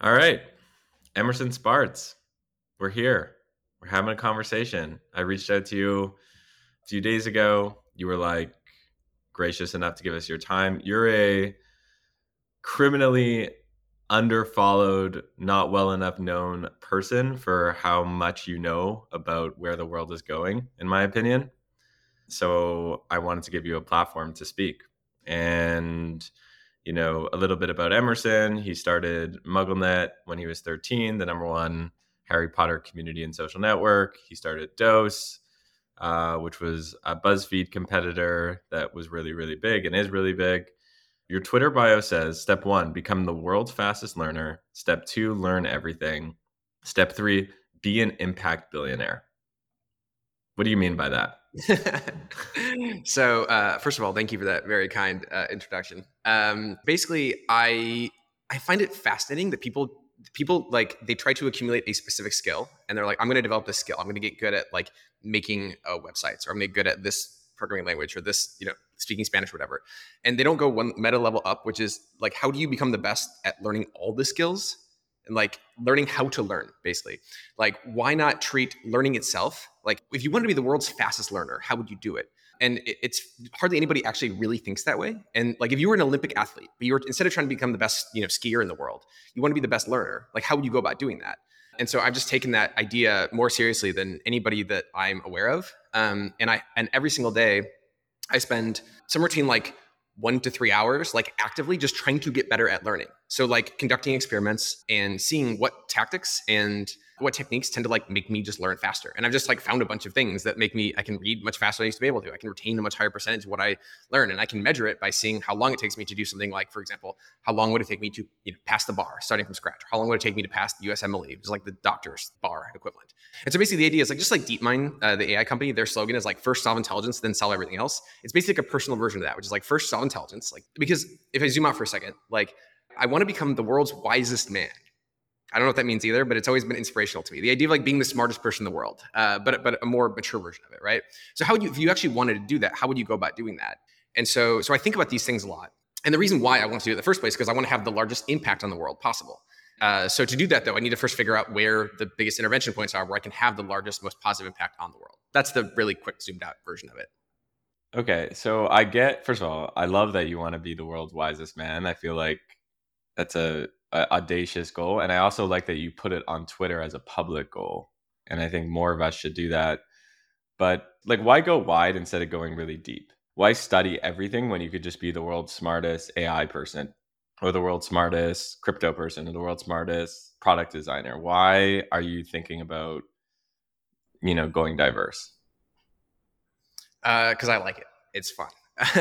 All right. Emerson Spartz, we're here. We're having a conversation. I reached out to you a few days ago. You were like gracious enough to give us your time. You're a criminally underfollowed, not well enough known person for how much you know about where the world is going, in my opinion. So I wanted to give you a platform to speak. And you know, a little bit about Emerson. He started MuggleNet when he was 13, the number one Harry Potter community and social network. He started Dose, uh, which was a BuzzFeed competitor that was really, really big and is really big. Your Twitter bio says step one, become the world's fastest learner. Step two, learn everything. Step three, be an impact billionaire. What do you mean by that? so, uh, first of all, thank you for that very kind uh, introduction. Um, basically, I I find it fascinating that people people like they try to accumulate a specific skill, and they're like, I'm going to develop this skill. I'm going to get good at like making uh, websites, or I'm going to get good at this programming language, or this you know speaking Spanish, whatever. And they don't go one meta level up, which is like, how do you become the best at learning all the skills and like learning how to learn basically. Like why not treat learning itself like if you want to be the world's fastest learner how would you do it? And it's hardly anybody actually really thinks that way. And like if you were an olympic athlete but you were instead of trying to become the best you know skier in the world you want to be the best learner like how would you go about doing that? And so i've just taken that idea more seriously than anybody that i'm aware of. Um, and i and every single day i spend some routine like one to three hours, like actively just trying to get better at learning. So, like conducting experiments and seeing what tactics and what techniques tend to like make me just learn faster. And I've just like found a bunch of things that make me I can read much faster than I used to be able to. I can retain a much higher percentage of what I learn, and I can measure it by seeing how long it takes me to do something. Like, for example, how long would it take me to you know, pass the bar starting from scratch? How long would it take me to pass the USMLE, which is like the doctor's bar equivalent? And so basically, the idea is like just like DeepMind, uh, the AI company, their slogan is like first solve intelligence, then solve everything else. It's basically like a personal version of that, which is like first solve intelligence, like because if I zoom out for a second, like I want to become the world's wisest man. I don't know what that means either, but it's always been inspirational to me. The idea of like being the smartest person in the world, uh, but but a more mature version of it, right? So how would you, if you actually wanted to do that, how would you go about doing that? And so so I think about these things a lot. And the reason why I want to do it in the first place is because I want to have the largest impact on the world possible. Uh, so to do that, though, I need to first figure out where the biggest intervention points are, where I can have the largest, most positive impact on the world. That's the really quick, zoomed out version of it. Okay, so I get. First of all, I love that you want to be the world's wisest man. I feel like that's a a audacious goal. And I also like that you put it on Twitter as a public goal. And I think more of us should do that. But like, why go wide instead of going really deep? Why study everything when you could just be the world's smartest AI person or the world's smartest crypto person or the world's smartest product designer? Why are you thinking about, you know, going diverse? Because uh, I like it. It's fun.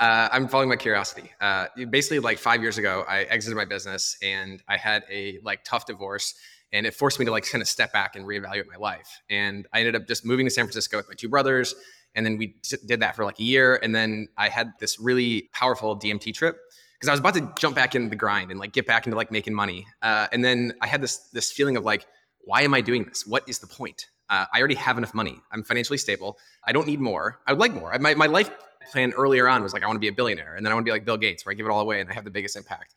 uh, I'm following my curiosity. Uh, basically, like five years ago, I exited my business and I had a like tough divorce, and it forced me to like kind of step back and reevaluate my life. And I ended up just moving to San Francisco with my two brothers, and then we did that for like a year. And then I had this really powerful DMT trip because I was about to jump back into the grind and like get back into like making money. Uh, and then I had this this feeling of like, why am I doing this? What is the point? Uh, I already have enough money. I'm financially stable. I don't need more. I would like more. My, my life plan earlier on was like I want to be a billionaire, and then I want to be like Bill Gates, where I give it all away and I have the biggest impact.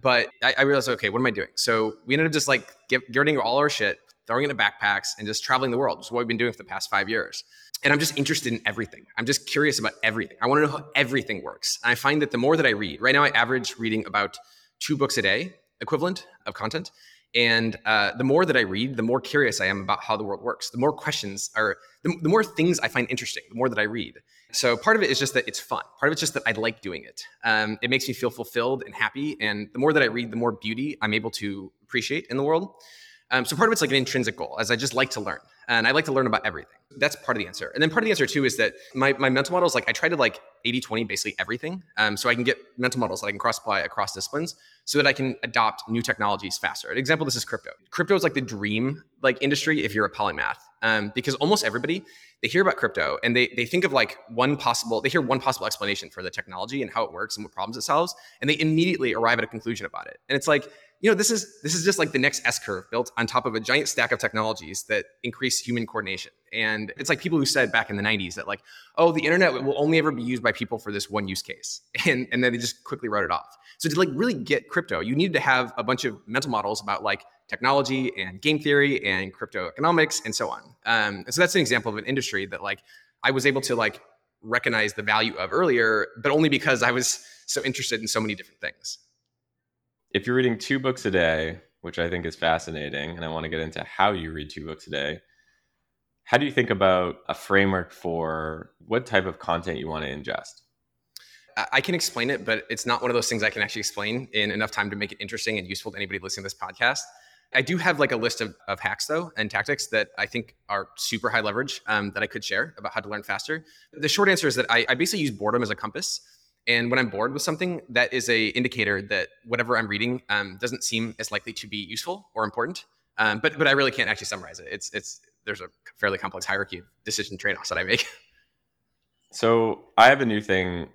But I, I realized, okay, what am I doing? So we ended up just like get, getting all our shit, throwing it in backpacks, and just traveling the world. Which is what we've been doing for the past five years. And I'm just interested in everything. I'm just curious about everything. I want to know how everything works. And I find that the more that I read, right now I average reading about two books a day equivalent of content. And uh, the more that I read, the more curious I am about how the world works. The more questions are, the, the, more things I find interesting, the more that I read. So part of it is just that it's fun. Part of it's just that I like doing it. Um, it makes me feel fulfilled and happy. And the more that I read, the more beauty I'm able to appreciate in the world. Um, so part of it's like an intrinsic goal, as I just like to learn, and I like to learn about everything. That's part of the answer. And then part of the answer too is that my, my mental model is like I try to like 80 20 basically everything. Um, so I can get mental models that I can cross apply across disciplines so that I can adopt new technologies faster. An example, this is crypto. Crypto is like the dream like industry if you're a polymath, um, because almost everybody they hear about crypto and they they think of like one possible they hear one possible explanation for the technology and how it works and what problems it solves, and they immediately arrive at a conclusion about it. And it's like you know this is this is just like the next s curve built on top of a giant stack of technologies that increase human coordination And it's like people who said back in the 90s that like, oh, the internet will only ever be used by people for this one use case. And, and then they just quickly wrote it off. So to like really get crypto, you need to have a bunch of mental models about like technology and game theory and crypto economics and so on. Um, and so that's an example of an industry that like I was able to like recognize the value of earlier, but only because I was so interested in so many different things. If you're reading two books a day, which I think is fascinating, and I want to get into how you read two books a day. How do you think about a framework for what type of content you want to ingest? I can explain it, but it's not one of those things I can actually explain in enough time to make it interesting and useful to anybody listening to this podcast. I do have like a list of, of hacks though and tactics that I think are super high leverage um, that I could share about how to learn faster. The short answer is that I, I basically use boredom as a compass. And when I'm bored with something, that is a indicator that whatever I'm reading um, doesn't seem as likely to be useful or important. Um, but but I really can't actually summarize it. It's it's there's a fairly complex hierarchy of decision trade offs that I make. So I have a new thing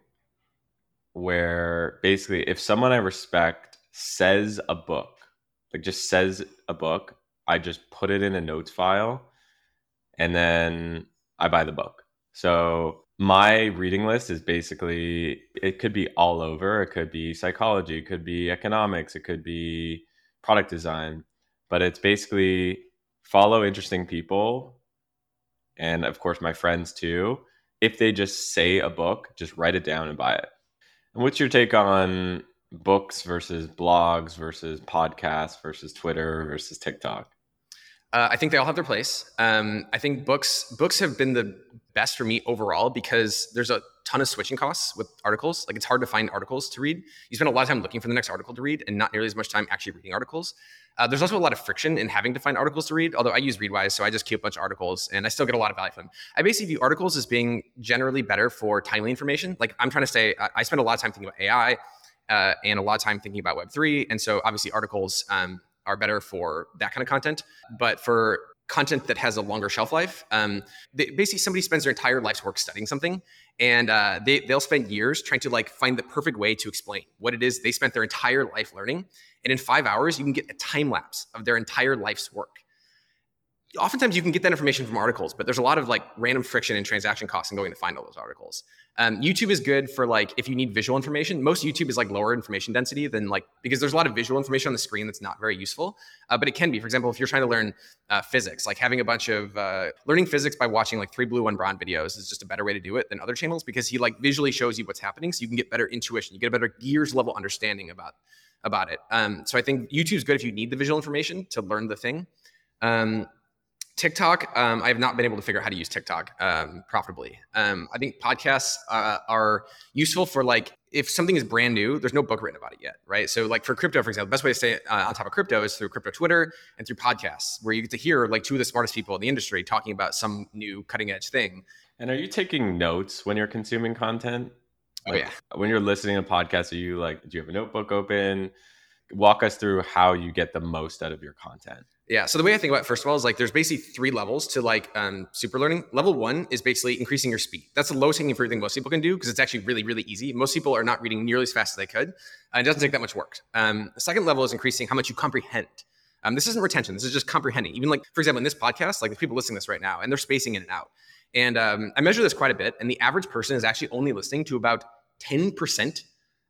where basically if someone I respect says a book, like just says a book, I just put it in a notes file and then I buy the book. So my reading list is basically it could be all over. It could be psychology it could be economics it could be product design but it's basically follow interesting people and of course my friends too. If they just say a book just write it down and buy it. And what's your take on books versus blogs versus podcasts versus twitter versus tiktok? Uh, I think they all have their place. Um, I think books books have been the best for me overall because there's a ton of switching costs with articles. Like it's hard to find articles to read. You spend a lot of time looking for the next article to read, and not nearly as much time actually reading articles. Uh, there's also a lot of friction in having to find articles to read. Although I use Readwise, so I just keep a bunch of articles, and I still get a lot of value from them. I basically view articles as being generally better for timely information. Like I'm trying to say, I spend a lot of time thinking about AI. Uh, and a lot of time thinking about Web3. And so obviously articles um, are better for that kind of content. But for content that has a longer shelf life, um, they, basically somebody spends their entire life's work studying something, and uh, they they'll spend years trying to like find the perfect way to explain what it is they spent their entire life learning. And in five hours, you can get a time lapse of their entire life's work oftentimes you can get that information from articles, but there's a lot of like random friction and transaction costs in going to find all those articles. Um, YouTube is good for like if you need visual information. Most YouTube is like lower information density than like because there's a lot of visual information on the screen that's not very useful. Uh, but it can be, for example, if you're trying to learn uh, physics, like having a bunch of uh, learning physics by watching like three blue one brown videos is just a better way to do it than other channels because he like visually shows you what's happening, so you can get better intuition, you get a better gears level understanding about about it. Um, so I think YouTube's good if you need the visual information to learn the thing. Um, TikTok, um, I have not been able to figure out how to use TikTok um, profitably. Um, I think podcasts uh, are useful for like if something is brand new, there's no book written about it yet, right? So like for crypto, for example, the best way to stay uh, on top of crypto is through crypto Twitter and through podcasts, where you get to hear like two of the smartest people in the industry talking about some new cutting edge thing. And are you taking notes when you're consuming content? Oh, like, oh yeah. When you're listening to podcasts, are you like, do you have a notebook open? Walk us through how you get the most out of your content. Yeah. So the way I think about it, first of all, is like there's basically three levels to like um, super learning. Level one is basically increasing your speed. That's the lowest hanging fruit thing most people can do because it's actually really, really easy. Most people are not reading nearly as fast as they could. And it doesn't take that much work. Um, the second level is increasing how much you comprehend. Um, this isn't retention. This is just comprehending. Even like, for example, in this podcast, like there's people listening this right now and they're spacing in and out. And um, I measure this quite a bit. And the average person is actually only listening to about 10%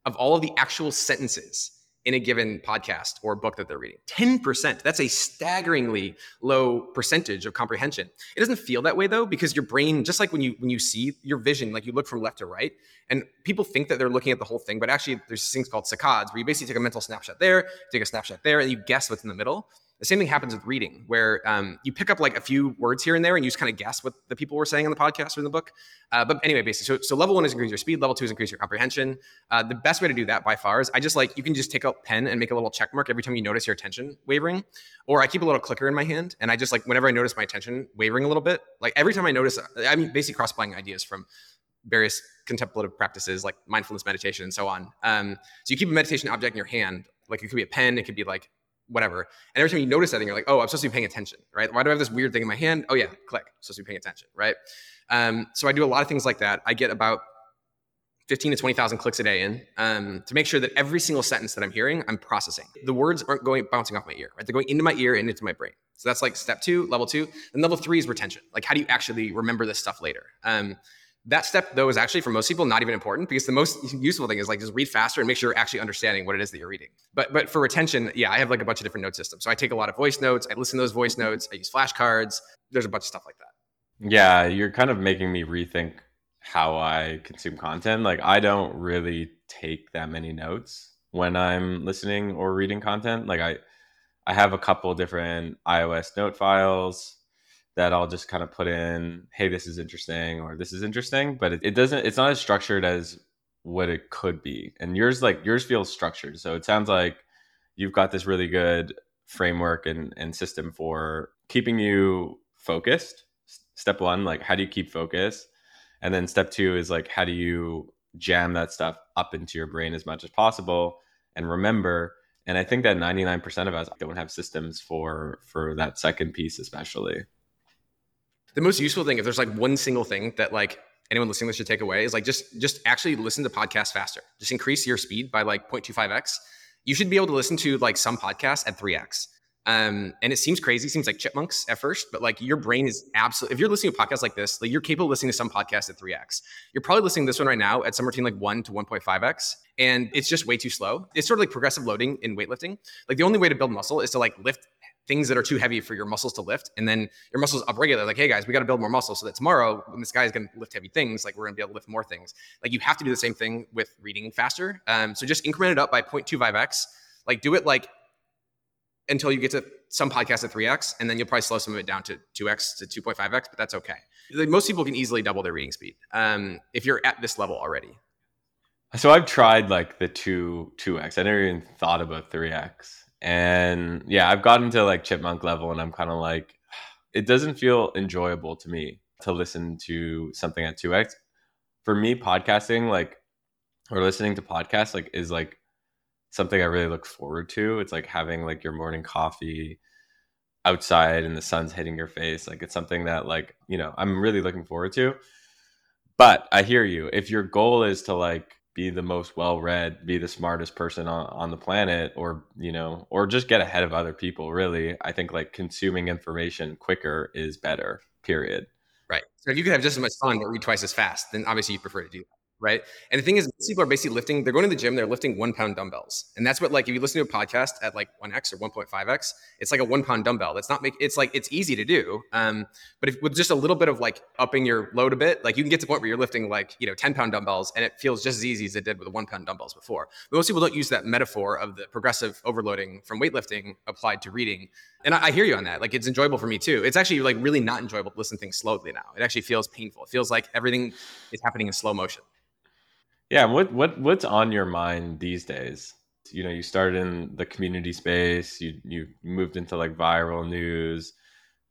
of all of the actual sentences in a given podcast or book that they're reading. 10% that's a staggeringly low percentage of comprehension. It doesn't feel that way though because your brain just like when you when you see your vision like you look from left to right and people think that they're looking at the whole thing but actually there's things called saccades where you basically take a mental snapshot there take a snapshot there and you guess what's in the middle the same thing happens with reading, where um, you pick up like a few words here and there, and you just kind of guess what the people were saying on the podcast or in the book. Uh, but anyway, basically, so, so level one is increase your speed. Level two is increase your comprehension. Uh, the best way to do that by far is I just like you can just take a pen and make a little check mark every time you notice your attention wavering, or I keep a little clicker in my hand, and I just like whenever I notice my attention wavering a little bit, like every time I notice, I'm basically cross applying ideas from various contemplative practices like mindfulness meditation and so on. Um, so you keep a meditation object in your hand, like it could be a pen, it could be like whatever. And every time you notice that thing, you're like, oh, I'm supposed to be paying attention, right? Why do I have this weird thing in my hand? Oh yeah, click. I'm supposed to be paying attention, right? Um, so I do a lot of things like that. I get about 15 to 20,000 clicks a day in um, to make sure that every single sentence that I'm hearing, I'm processing. The words aren't going bouncing off my ear, right? They're going into my ear and into my brain. So that's like step two, level two. And level three is retention. Like, how do you actually remember this stuff later? Um, that step, though, is actually for most people not even important because the most useful thing is like just read faster and make sure you're actually understanding what it is that you're reading. But but for retention, yeah, I have like a bunch of different note systems. So I take a lot of voice notes. I listen to those voice notes. I use flashcards. There's a bunch of stuff like that. Yeah, you're kind of making me rethink how I consume content. Like I don't really take that many notes when I'm listening or reading content. Like I I have a couple different iOS note files that I'll just kind of put in, hey, this is interesting or this is interesting, but it, it doesn't, it's not as structured as what it could be. And yours, like, yours feels structured. So it sounds like you've got this really good framework and, and system for keeping you focused. Step one, like, how do you keep focus? And then step two is like, how do you jam that stuff up into your brain as much as possible and remember? And I think that 99% of us don't have systems for for that second piece especially the most useful thing if there's like one single thing that like anyone listening to this should take away is like just just actually listen to podcasts faster just increase your speed by like 0.25x you should be able to listen to like some podcasts at 3x um, and it seems crazy, seems like chipmunks at first, but like your brain is absolutely, if you're listening to podcasts like this, like you're capable of listening to some podcasts at 3x. You're probably listening to this one right now at somewhere between like 1 to 1.5x, and it's just way too slow. It's sort of like progressive loading in weightlifting. Like the only way to build muscle is to like lift things that are too heavy for your muscles to lift. And then your muscles up upregulate, like, hey guys, we got to build more muscle so that tomorrow when this guy is going to lift heavy things, like we're going to be able to lift more things. Like you have to do the same thing with reading faster. Um, so just increment it up by 0.25x. Like do it like until you get to some podcasts at 3x, and then you'll probably slow some of it down to 2x to 2.5x, but that's okay. Like most people can easily double their reading speed um, if you're at this level already. So I've tried like the two 2x. I never even thought about 3x and yeah, I've gotten to like chipmunk level and I'm kind of like, it doesn't feel enjoyable to me to listen to something at 2x. For me, podcasting, like, or listening to podcasts, like, is like something I really look forward to. It's like having like your morning coffee outside and the sun's hitting your face. Like, it's something that, like, you know, I'm really looking forward to. But I hear you. If your goal is to like be the most well read, be the smartest person on, on the planet, or you know, or just get ahead of other people. Really, I think like consuming information quicker is better. Period. Right. So if you could have just as much fun but read twice as fast, then obviously you prefer to do that right? And the thing is, people are basically lifting, they're going to the gym, they're lifting one pound dumbbells. And that's what, like, if you listen to a podcast at like 1x or 1.5x, it's like a one pound dumbbell. That's not make it's like, it's easy to do. Um, but if with just a little bit of like upping your load a bit, like you can get to the point where you're lifting like, you know, 10 pound dumbbells and it feels just as easy as it did with the one pound dumbbells before. But most people don't use that metaphor of the progressive overloading from weightlifting applied to reading. And I, I hear you on that. Like, it's enjoyable for me too. It's actually like really not enjoyable to listen to things slowly now. It actually feels painful. It feels like everything is happening in slow motion. Yeah, what what what's on your mind these days? You know, you started in the community space. You you moved into like viral news.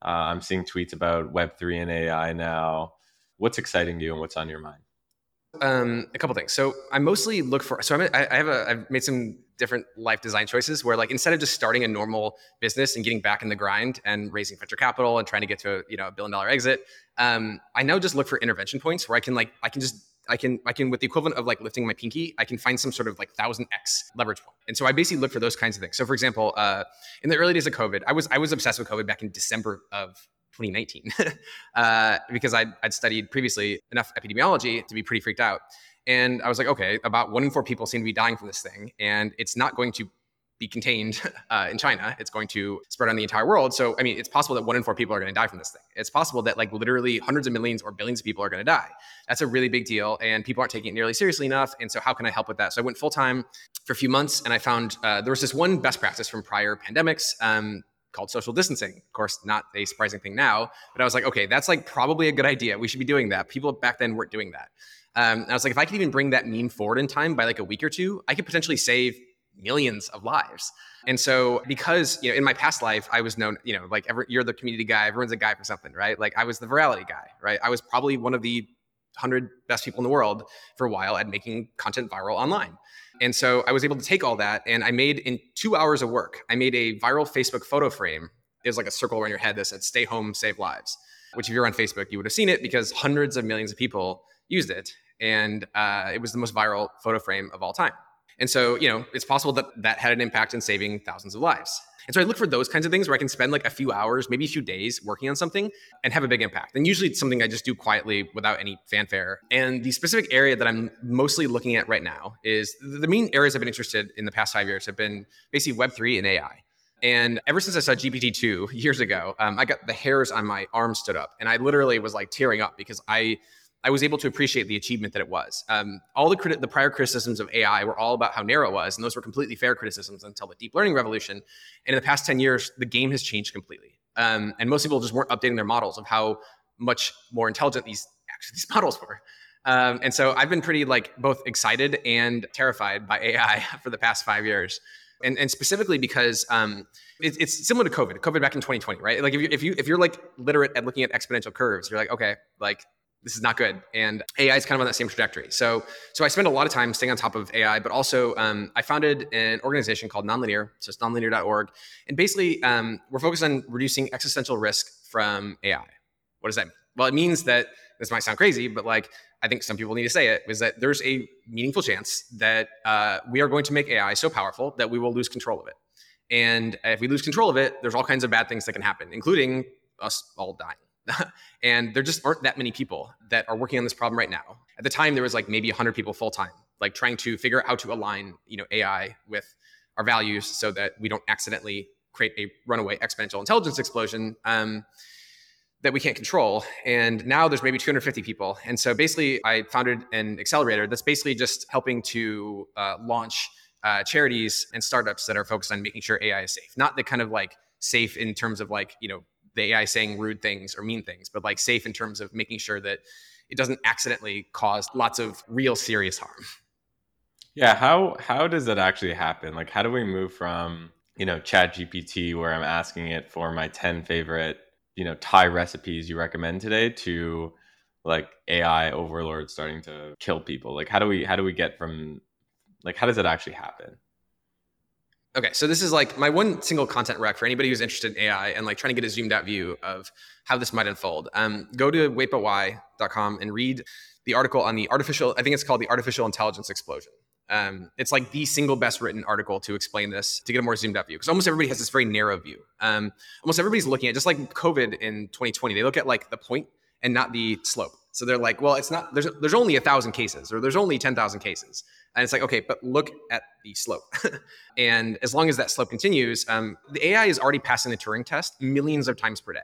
Uh, I'm seeing tweets about Web three and AI now. What's exciting you, and what's on your mind? Um, a couple things. So I mostly look for. So I'm, I, I have a. I've made some different life design choices where like instead of just starting a normal business and getting back in the grind and raising venture capital and trying to get to a, you know a billion dollar exit, um, I now just look for intervention points where I can like I can just I can I can with the equivalent of like lifting my pinky, I can find some sort of like thousand x leverage point. And so I basically look for those kinds of things. So for example, uh, in the early days of COVID, I was I was obsessed with COVID back in December of 2019 uh, because I'd, I'd studied previously enough epidemiology to be pretty freaked out. And I was like, okay, about one in four people seem to be dying from this thing, and it's not going to be contained uh, in China. It's going to spread on the entire world. So, I mean, it's possible that one in four people are going to die from this thing. It's possible that like literally hundreds of millions or billions of people are going to die. That's a really big deal, and people aren't taking it nearly seriously enough. And so, how can I help with that? So, I went full time for a few months, and I found uh, there was this one best practice from prior pandemics. Um, called social distancing. Of course, not a surprising thing now, but I was like, okay, that's like probably a good idea. We should be doing that. People back then weren't doing that. Um, I was like, if I could even bring that meme forward in time by like a week or two, I could potentially save millions of lives. And so, because you know, in my past life, I was known, you know, like every, you're the community guy, everyone's a guy for something, right? Like I was the virality guy, right? I was probably one of the hundred best people in the world for a while at making content viral online. And so I was able to take all that and I made in two hours of work, I made a viral Facebook photo frame. It was like a circle around your head that said, stay home, save lives, which if you're on Facebook, you would have seen it because hundreds of millions of people used it. and uh, it was the most viral photo frame of all time. And so, you know, it's possible that that had an impact in saving thousands of lives. And so I look for those kinds of things where I can spend like a few hours, maybe a few days working on something and have a big impact. And usually it's something I just do quietly without any fanfare. And the specific area that I'm mostly looking at right now is the main areas I've been interested in the past five years have been basically Web3 and AI. And ever since I saw GPT-2 years ago, um, I got the hairs on my arm stood up, and I literally was like tearing up because I I was able to appreciate the achievement that it was. Um, all the criti- the prior criticisms of AI were all about how narrow it was, and those were completely fair criticisms until the deep learning revolution. And in the past ten years, the game has changed completely, um, and most people just weren't updating their models of how much more intelligent these actually these models were. Um, and so I've been pretty like both excited and terrified by AI for the past five years and, and specifically because um, it, it's similar to COVID. COVID back in 2020, right? Like if you if you if you're like literate at looking at exponential curves, you're like, okay, like this is not good. And AI is kind of on that same trajectory. So so I spend a lot of time staying on top of AI, but also um, I founded an organization called Nonlinear, so it's nonlinear.org, and basically um, we're focused on reducing existential risk from AI. What does that mean? Well, it means that this might sound crazy, but like I think some people need to say it, is that there's a meaningful chance that uh, we are going to make AI so powerful that we will lose control of it. And if we lose control of it, there's all kinds of bad things that can happen, including us all dying. and there just aren't that many people that are working on this problem right now. At the time, there was like maybe 100 people full time, like trying to figure out how to align, you know, AI with our values so that we don't accidentally create a runaway exponential intelligence explosion. Um, that we can't control. And now there's maybe 250 people. And so basically, I founded an accelerator that's basically just helping to uh, launch uh, charities and startups that are focused on making sure AI is safe. Not the kind of like safe in terms of like, you know, the AI saying rude things or mean things, but like safe in terms of making sure that it doesn't accidentally cause lots of real serious harm. Yeah, how how does that actually happen? Like how do we move from, you know, Chat GPT where I'm asking it for my 10 favorite you know Thai recipes you recommend today to like AI overlords starting to kill people? Like how do we how do we get from like how does it actually happen? Okay, so this is like my one single content rec for anybody who's interested in AI and like trying to get a zoomed out view of how this might unfold. Um, go to waitbutwhy.com and read the article on the artificial, I think it's called the artificial intelligence explosion. Um, it's like the single best written article to explain this to get a more zoomed out view because almost everybody has this very narrow view. Um, almost everybody's looking at just like COVID in 2020. They look at like the point and not the slope. So they're like, well, it's not there's there's only a thousand cases or there's only ten thousand cases, and it's like okay, but look at the slope. and as long as that slope continues, um, the AI is already passing the Turing test millions of times per day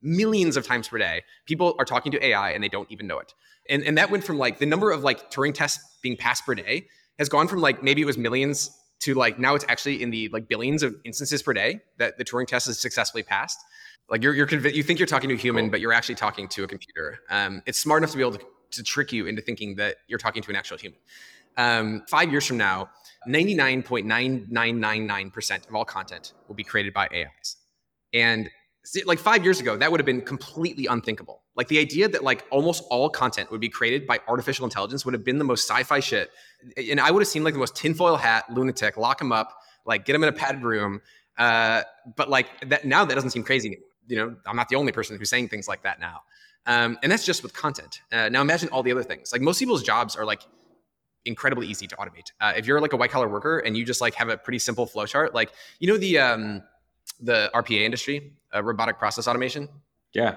millions of times per day people are talking to ai and they don't even know it and, and that went from like the number of like turing tests being passed per day has gone from like maybe it was millions to like now it's actually in the like billions of instances per day that the Turing test is successfully passed. Like you're you're conv- you think you're talking to a human, cool. but you're actually talking to a computer. Um, it's smart enough to be able to, to trick you into thinking that you're talking to an actual human. Um, five years from now, 99.9999% of all content will be created by AIs. And like five years ago, that would have been completely unthinkable. Like the idea that like almost all content would be created by artificial intelligence would have been the most sci-fi shit. And I would have seemed like the most tinfoil hat lunatic, lock him up, like get him in a padded room. Uh, but like that now that doesn't seem crazy. You know, I'm not the only person who's saying things like that now. Um, and that's just with content. Uh, now imagine all the other things. Like most people's jobs are like incredibly easy to automate. Uh, if you're like a white collar worker and you just like have a pretty simple flow chart, like you know the um, the RPA industry, uh, robotic process automation. Yeah.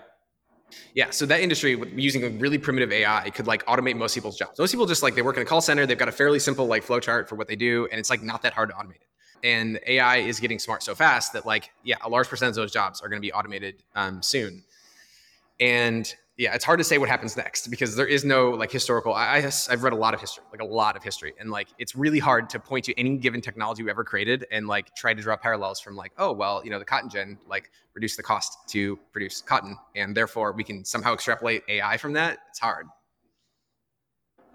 Yeah, so that industry using a really primitive AI could like automate most people's jobs. Most people just like they work in a call center, they've got a fairly simple like flow chart for what they do, and it's like not that hard to automate it. And AI is getting smart so fast that like yeah, a large percent of those jobs are going to be automated um, soon. And yeah, it's hard to say what happens next because there is no like historical. I, I have read a lot of history, like a lot of history, and like it's really hard to point to any given technology we ever created and like try to draw parallels from like, oh well, you know, the cotton gin like reduced the cost to produce cotton, and therefore we can somehow extrapolate AI from that. It's hard.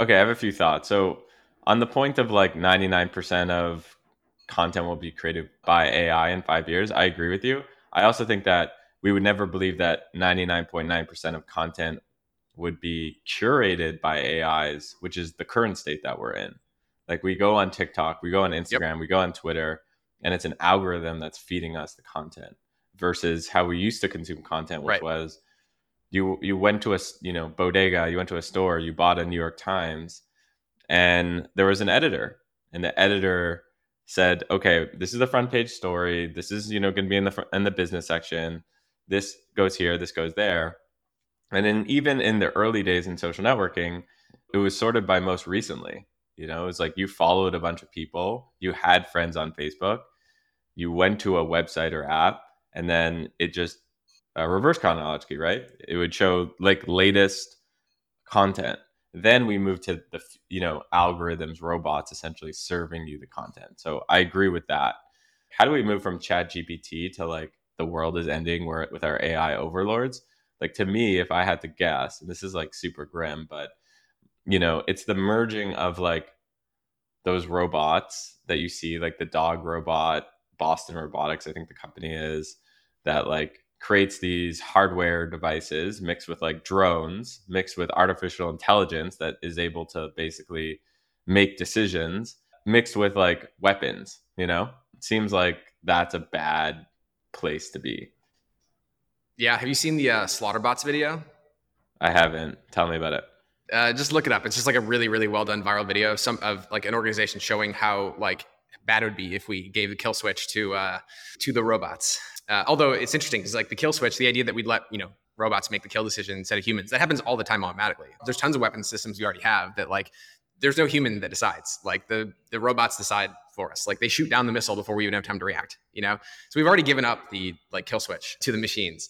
Okay, I have a few thoughts. So on the point of like ninety nine percent of content will be created by AI in five years, I agree with you. I also think that we would never believe that 99.9% of content would be curated by AIs, which is the current state that we're in. Like we go on TikTok, we go on Instagram, yep. we go on Twitter, and it's an algorithm that's feeding us the content versus how we used to consume content, which right. was you you went to a you know bodega, you went to a store, you bought a New York Times, and there was an editor, and the editor said, "Okay, this is the front page story. This is you know going to be in the front, in the business section. This goes here. This goes there." And then even in the early days in social networking, it was sorted by most recently. You know, it was like you followed a bunch of people, you had friends on Facebook, you went to a website or app, and then it just uh, reverse chronologically, right? It would show like latest content. Then we move to the you know algorithms, robots essentially serving you the content. So I agree with that. How do we move from Chat GPT to like the world is ending where with our AI overlords? Like to me, if I had to guess, and this is like super grim, but you know, it's the merging of like those robots that you see, like the dog robot, Boston Robotics, I think the company is, that like creates these hardware devices mixed with like drones, mixed with artificial intelligence that is able to basically make decisions, mixed with like weapons, you know? It seems like that's a bad place to be. Yeah. Have you seen the uh, Slaughterbots video? I haven't. Tell me about it. Uh, just look it up. It's just like a really, really well done viral video of some of like an organization showing how like bad it would be if we gave the kill switch to uh, to the robots. Uh, although it's interesting because like the kill switch, the idea that we'd let you know robots make the kill decision instead of humans, that happens all the time automatically. There's tons of weapon systems we already have that like there's no human that decides. Like the the robots decide for us. Like they shoot down the missile before we even have time to react. You know, so we've already given up the like kill switch to the machines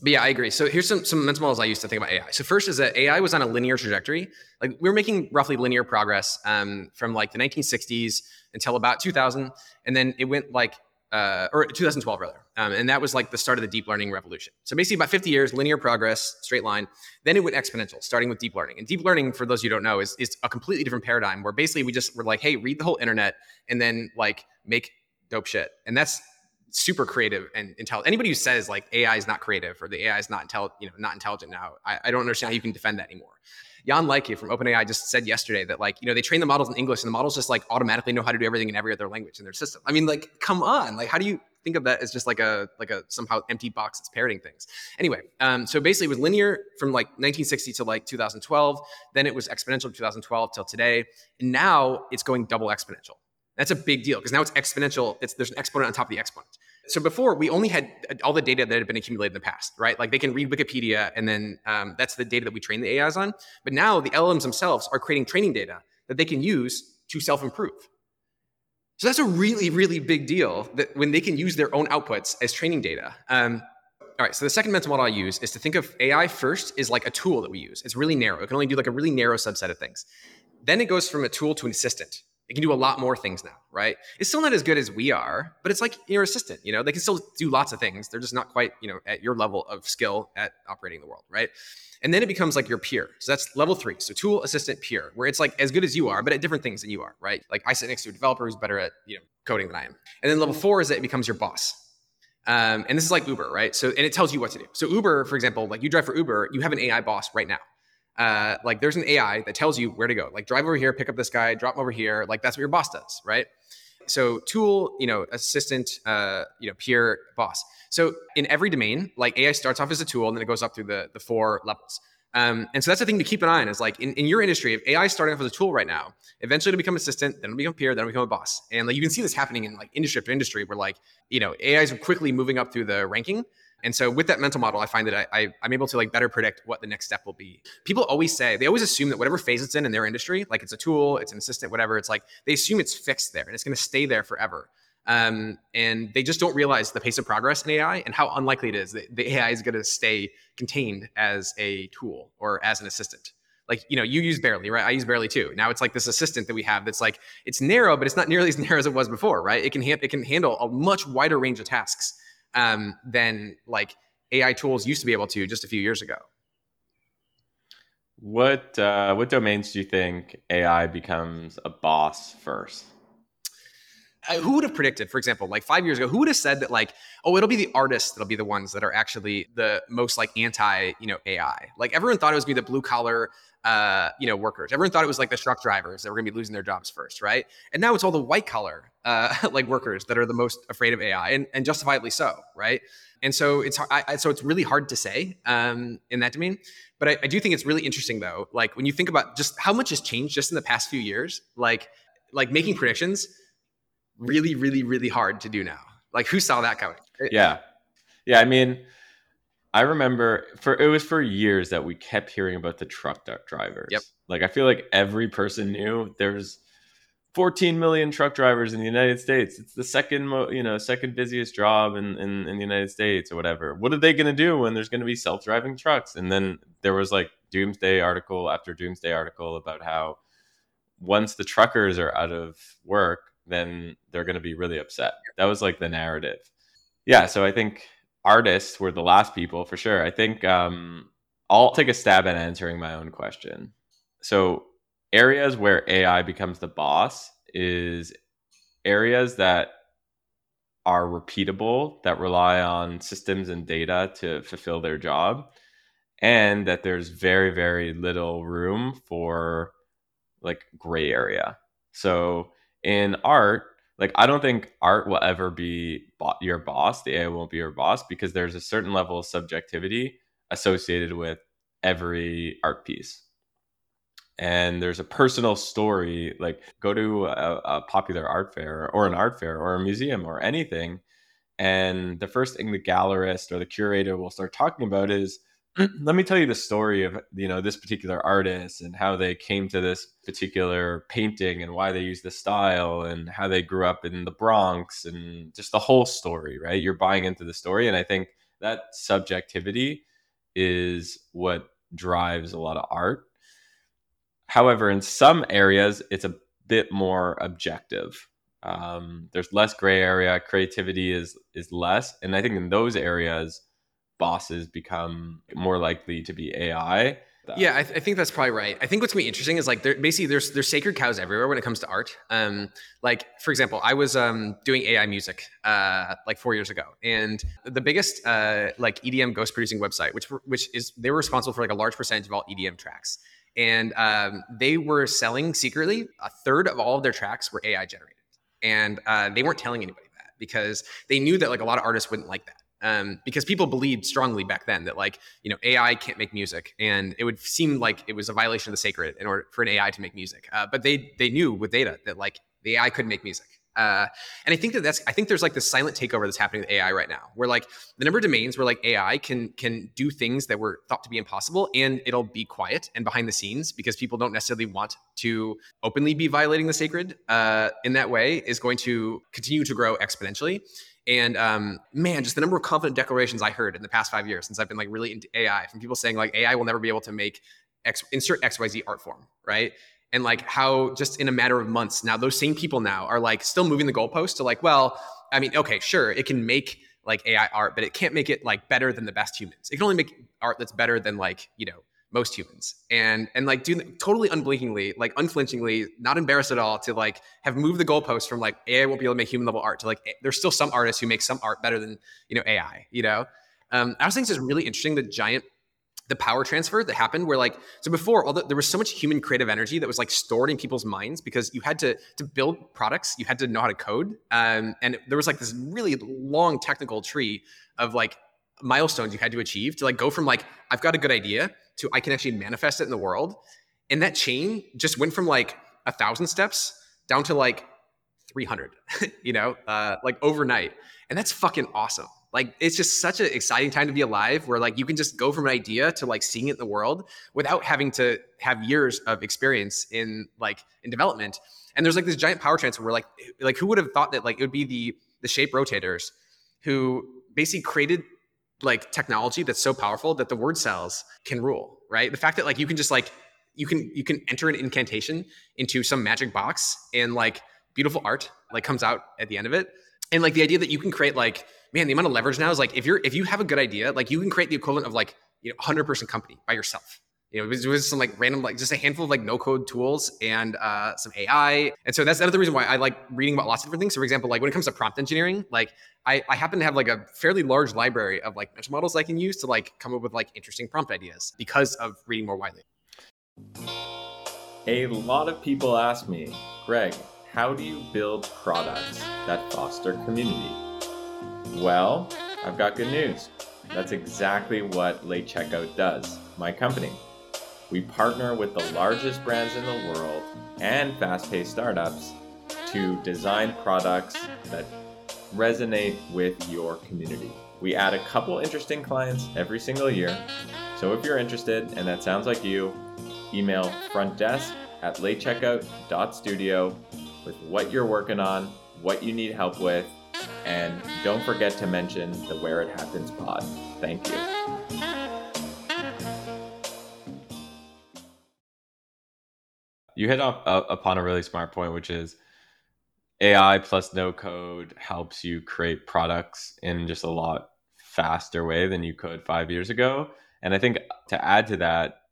but yeah, I agree. So here's some some mental models I used to think about AI. So first is that AI was on a linear trajectory. Like we were making roughly linear progress um, from like the 1960s until about 2000, and then it went like uh, or 2012 rather, um, and that was like the start of the deep learning revolution. So basically, about 50 years, linear progress, straight line. Then it went exponential, starting with deep learning. And deep learning, for those you don't know, is is a completely different paradigm where basically we just were like, hey, read the whole internet and then like make dope shit, and that's super creative and intelligent. Anybody who says like AI is not creative or the AI is not intelligent, you know, not intelligent now, I, I, don't understand how you can defend that anymore. Jan Leike from OpenAI just said yesterday that like, you know, they train the models in English and the models just like automatically know how to do everything in every other language in their system. I mean, like, come on, like, how do you think of that as just like a like a somehow empty box that's parroting things? Anyway, um, so basically, it was linear from like 1960 to like 2012. Then it was exponential 2012 till today, and now it's going double exponential. That's a big deal because now it's exponential. It's there's an exponent on top of the exponent. So before we only had uh, all the data that had been accumulated in the past, right? Like they can read Wikipedia and then um, that's the data that we train the AIs on. But now the LLMs themselves are creating training data that they can use to self-improve. So that's a really, really big deal that when they can use their own outputs as training data. Um, all right, so the second mental model I use is to think of AI first is like a tool that we use. It's really narrow. It can only do like a really narrow subset of things. Then it goes from a tool to an assistant. It can do a lot more things now, right? It's still not as good as we are, but it's like your assistant, you know, they can still do lots of things. They're just not quite, you know, at your level of skill at operating the world, right? And then it becomes like your peer. So that's level three. So tool, assistant, peer, where it's like as good as you are, but at different things than you are, right? Like I sit next to a developer who's better at, you know, coding than I am. And then level four is that it becomes your boss. Um, and this is like Uber, right? So, and it tells you what to do. So Uber, for example, like you drive for Uber, you have an AI boss right now uh, like there's an AI that tells you where to go. Like drive over here, pick up this guy, drop him over here. Like that's what your boss does, right? So tool, you know, assistant, uh, you know, peer, boss. So in every domain, like AI starts off as a tool and then it goes up through the the four levels. Um, and so that's the thing to keep an eye on is like in, in your industry, if AI is starting off as a tool right now, eventually it'll become assistant, then it'll become peer, then it'll become a boss. And like you can see this happening in like industry after industry where like, you know, AIs are quickly moving up through the ranking and so with that mental model, I find that I, I, am able to like better predict what the next step will be. People always say, they always assume that whatever phase it's in in their industry, like it's a tool, it's an assistant, whatever, it's like they assume it's fixed there and it's going to stay there forever. Um, and they just don't realize the pace of progress in AI and how unlikely it is that the AI is going to stay contained as a tool or as an assistant. Like, you know, you use barely right? I use barely too. Now it's like this assistant that we have that's like, it's narrow, but it's not nearly as narrow as it was before, right? It can, ha- it can handle a much wider range of tasks um, than like AI tools used to be able to just a few years ago. What uh, what domains do you think AI becomes a boss first? who would have predicted, for example, like five years ago, who would have said that like, oh, it'll be the artists that'll be the ones that are actually the most like anti, you know, AI. Like everyone thought it was gonna be the blue collar, uh, you know, workers. Everyone thought it was like the truck drivers that were gonna be losing their jobs first, right? And now it's all the white collar, uh, like workers that are the most afraid of AI, and, and justifiably so, right? And so it's I, so it's really hard to say um, in that domain. But I, I do think it's really interesting though. Like when you think about just how much has changed just in the past few years, like like making predictions really, really, really hard to do now. Like who saw that coming? Yeah. Yeah. I mean, I remember for it was for years that we kept hearing about the truck drivers. Yep. Like I feel like every person knew there's 14 million truck drivers in the United States. It's the second, mo- you know, second busiest job in, in, in the United States or whatever. What are they going to do when there's going to be self-driving trucks? And then there was like doomsday article after doomsday article about how once the truckers are out of work, then they're going to be really upset. That was like the narrative. Yeah. So I think artists were the last people for sure. I think um, I'll take a stab at answering my own question. So areas where AI becomes the boss is areas that are repeatable, that rely on systems and data to fulfill their job, and that there's very, very little room for like gray area. So in art, like I don't think art will ever be your boss. The AI won't be your boss because there's a certain level of subjectivity associated with every art piece. And there's a personal story, like go to a, a popular art fair or an art fair or a museum or anything. And the first thing the gallerist or the curator will start talking about is let me tell you the story of you know this particular artist and how they came to this particular painting and why they use the style and how they grew up in the Bronx and just the whole story, right? You're buying into the story, and I think that subjectivity is what drives a lot of art. However, in some areas, it's a bit more objective. Um, there's less gray area. Creativity is is less, and I think in those areas bosses become more likely to be AI. Yeah, I, th- I, think that's probably right. I think what's gonna be interesting is like basically there's there's sacred cows everywhere when it comes to art. Um, like for example, I was um, doing AI music uh, like four years ago, and the biggest uh, like EDM ghost producing website, which which is they were responsible for like a large percentage of all EDM tracks, and um, they were selling secretly a third of all of their tracks were AI generated, and uh, they weren't telling anybody that because they knew that like a lot of artists wouldn't like that um, because people believed strongly back then that like you know AI can't make music, and it would seem like it was a violation of the sacred in order for an AI to make music. Uh, but they they knew with data that like the AI couldn't make music. Uh, and I think that that's I think there's like this silent takeover that's happening with AI right now, where like the number of domains where like AI can can do things that were thought to be impossible, and it'll be quiet and behind the scenes because people don't necessarily want to openly be violating the sacred uh, in that way is going to continue to grow exponentially. And um, man, just the number of confident declarations I heard in the past five years since I've been like really into AI from people saying like AI will never be able to make X, insert XYZ art form, right? And like how just in a matter of months now, those same people now are like still moving the goalpost to like, well, I mean, okay, sure, it can make like AI art, but it can't make it like better than the best humans. It can only make art that's better than like, you know, most humans. And and like do totally unblinkingly like unflinchingly not embarrassed at all to like have moved the goalposts from like ai won't be able to make human level art to like there's still some artists who make some art better than you know ai you know? Um, i was thinking it's just really interesting the giant the power transfer that happened where like so before the, there was so much human creative energy that was like stored in people's minds because you had to to build products you had to know how to code um, and there was like this really long technical tree of like milestones you had to achieve to like go from like I've got a good idea to I can actually manifest it in the world. And that chain just went from like a thousand steps down to like 300, you know, uh, like overnight. And that's fucking awesome. Like it's just such an exciting time to be alive where like you can just go from an idea to like seeing it in the world without having to have years of experience in like in development. And there's like this giant power transfer where like like who would have thought that like it would be the the shape rotators who basically created like technology that's so powerful that the wordcels can rule, right? The fact that like you can just like you can you can enter an incantation into some magic box and like beautiful art like comes out at the end of it. And like the idea that you can create like man, the amount of leverage now is like if you're if you have a good idea, like you can create the equivalent of like you know 100 person company by yourself. You know, it was, it was some like random, like just a handful of like no code tools and uh, some AI. And so that's another reason why I like reading about lots of different things. So for example, like when it comes to prompt engineering, like I, I happen to have like a fairly large library of like mental models I can use to like come up with like interesting prompt ideas because of reading more widely. A lot of people ask me, Greg, how do you build products that foster community? Well, I've got good news. That's exactly what Late Checkout does, my company. We partner with the largest brands in the world and fast paced startups to design products that resonate with your community. We add a couple interesting clients every single year. So if you're interested and that sounds like you, email frontdesk at latecheckout.studio with what you're working on, what you need help with, and don't forget to mention the Where It Happens pod. Thank you. You hit up, uh, upon a really smart point, which is AI plus no code helps you create products in just a lot faster way than you could five years ago. And I think to add to that,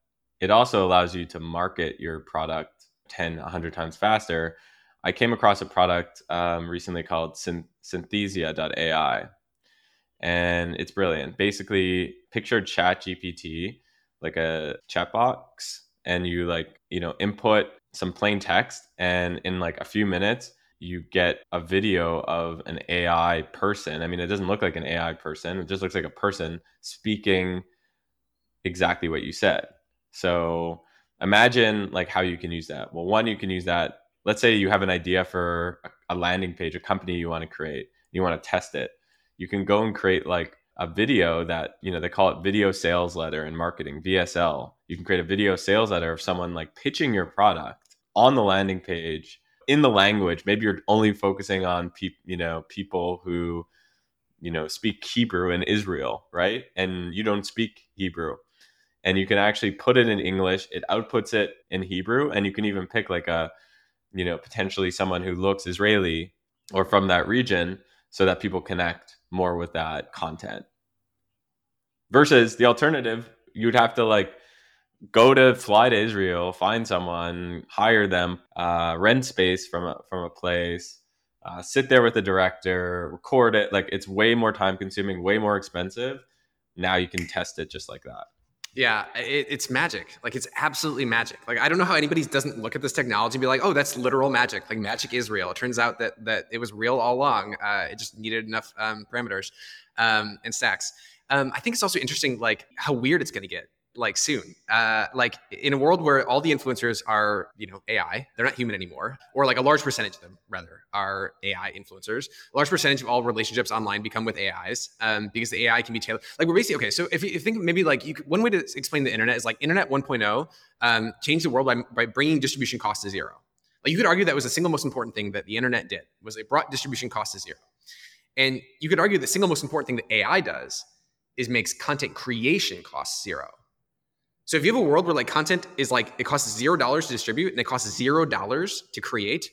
it also allows you to market your product 10, 100 times faster. I came across a product um, recently called Synth- Synthesia.ai, and it's brilliant. Basically, picture Chat GPT like a chat box, and you like, you know, input some plain text, and in like a few minutes, you get a video of an AI person. I mean, it doesn't look like an AI person, it just looks like a person speaking exactly what you said. So imagine like how you can use that. Well, one, you can use that. Let's say you have an idea for a landing page, a company you want to create, you want to test it. You can go and create like a video that, you know, they call it video sales letter in marketing, VSL. You can create a video sales letter of someone like pitching your product on the landing page in the language. Maybe you're only focusing on people you know people who you know speak hebrew in israel right? And you don't speak hebrew. And you can actually put it in english. It outputs it in hebrew. And you can even pick like a you know potentially someone who looks israeli or from that region so that people connect more with that content versus the alternative you'd have to like go to fly to Israel, find someone, hire them, uh, rent space from a, from a place, uh, sit there with the director, record it. Like it's way more time consuming, way more expensive. Now you can test it just like that. Yeah, it, it's magic. Like it's absolutely magic. Like I don't know how anybody doesn't look at this technology and be like, "Oh, that's literal magic." Like magic is real. It turns out that that it was real all along. Uh, it just needed enough um, parameters um, and stacks. Um, I think it's also interesting, like how weird it's going to get like soon. Uh, like in a world where all the influencers are, you know, AI, they're not human anymore, or like a large percentage of them rather are AI influencers. A large percentage of all relationships online become with AIs um, because the AI can be tailored. Like we're basically okay. So if you, think maybe like you one way to explain the internet is like internet 1.0 um, changed the world by, by bringing distribution costs to zero. Like you could argue that was the single most important thing that the internet did was it brought distribution costs to zero. And you could argue the single most important thing that AI does is makes content creation costs zero. So if you have a world where like content is like it costs zero dollars to distribute and it costs zero dollars to create,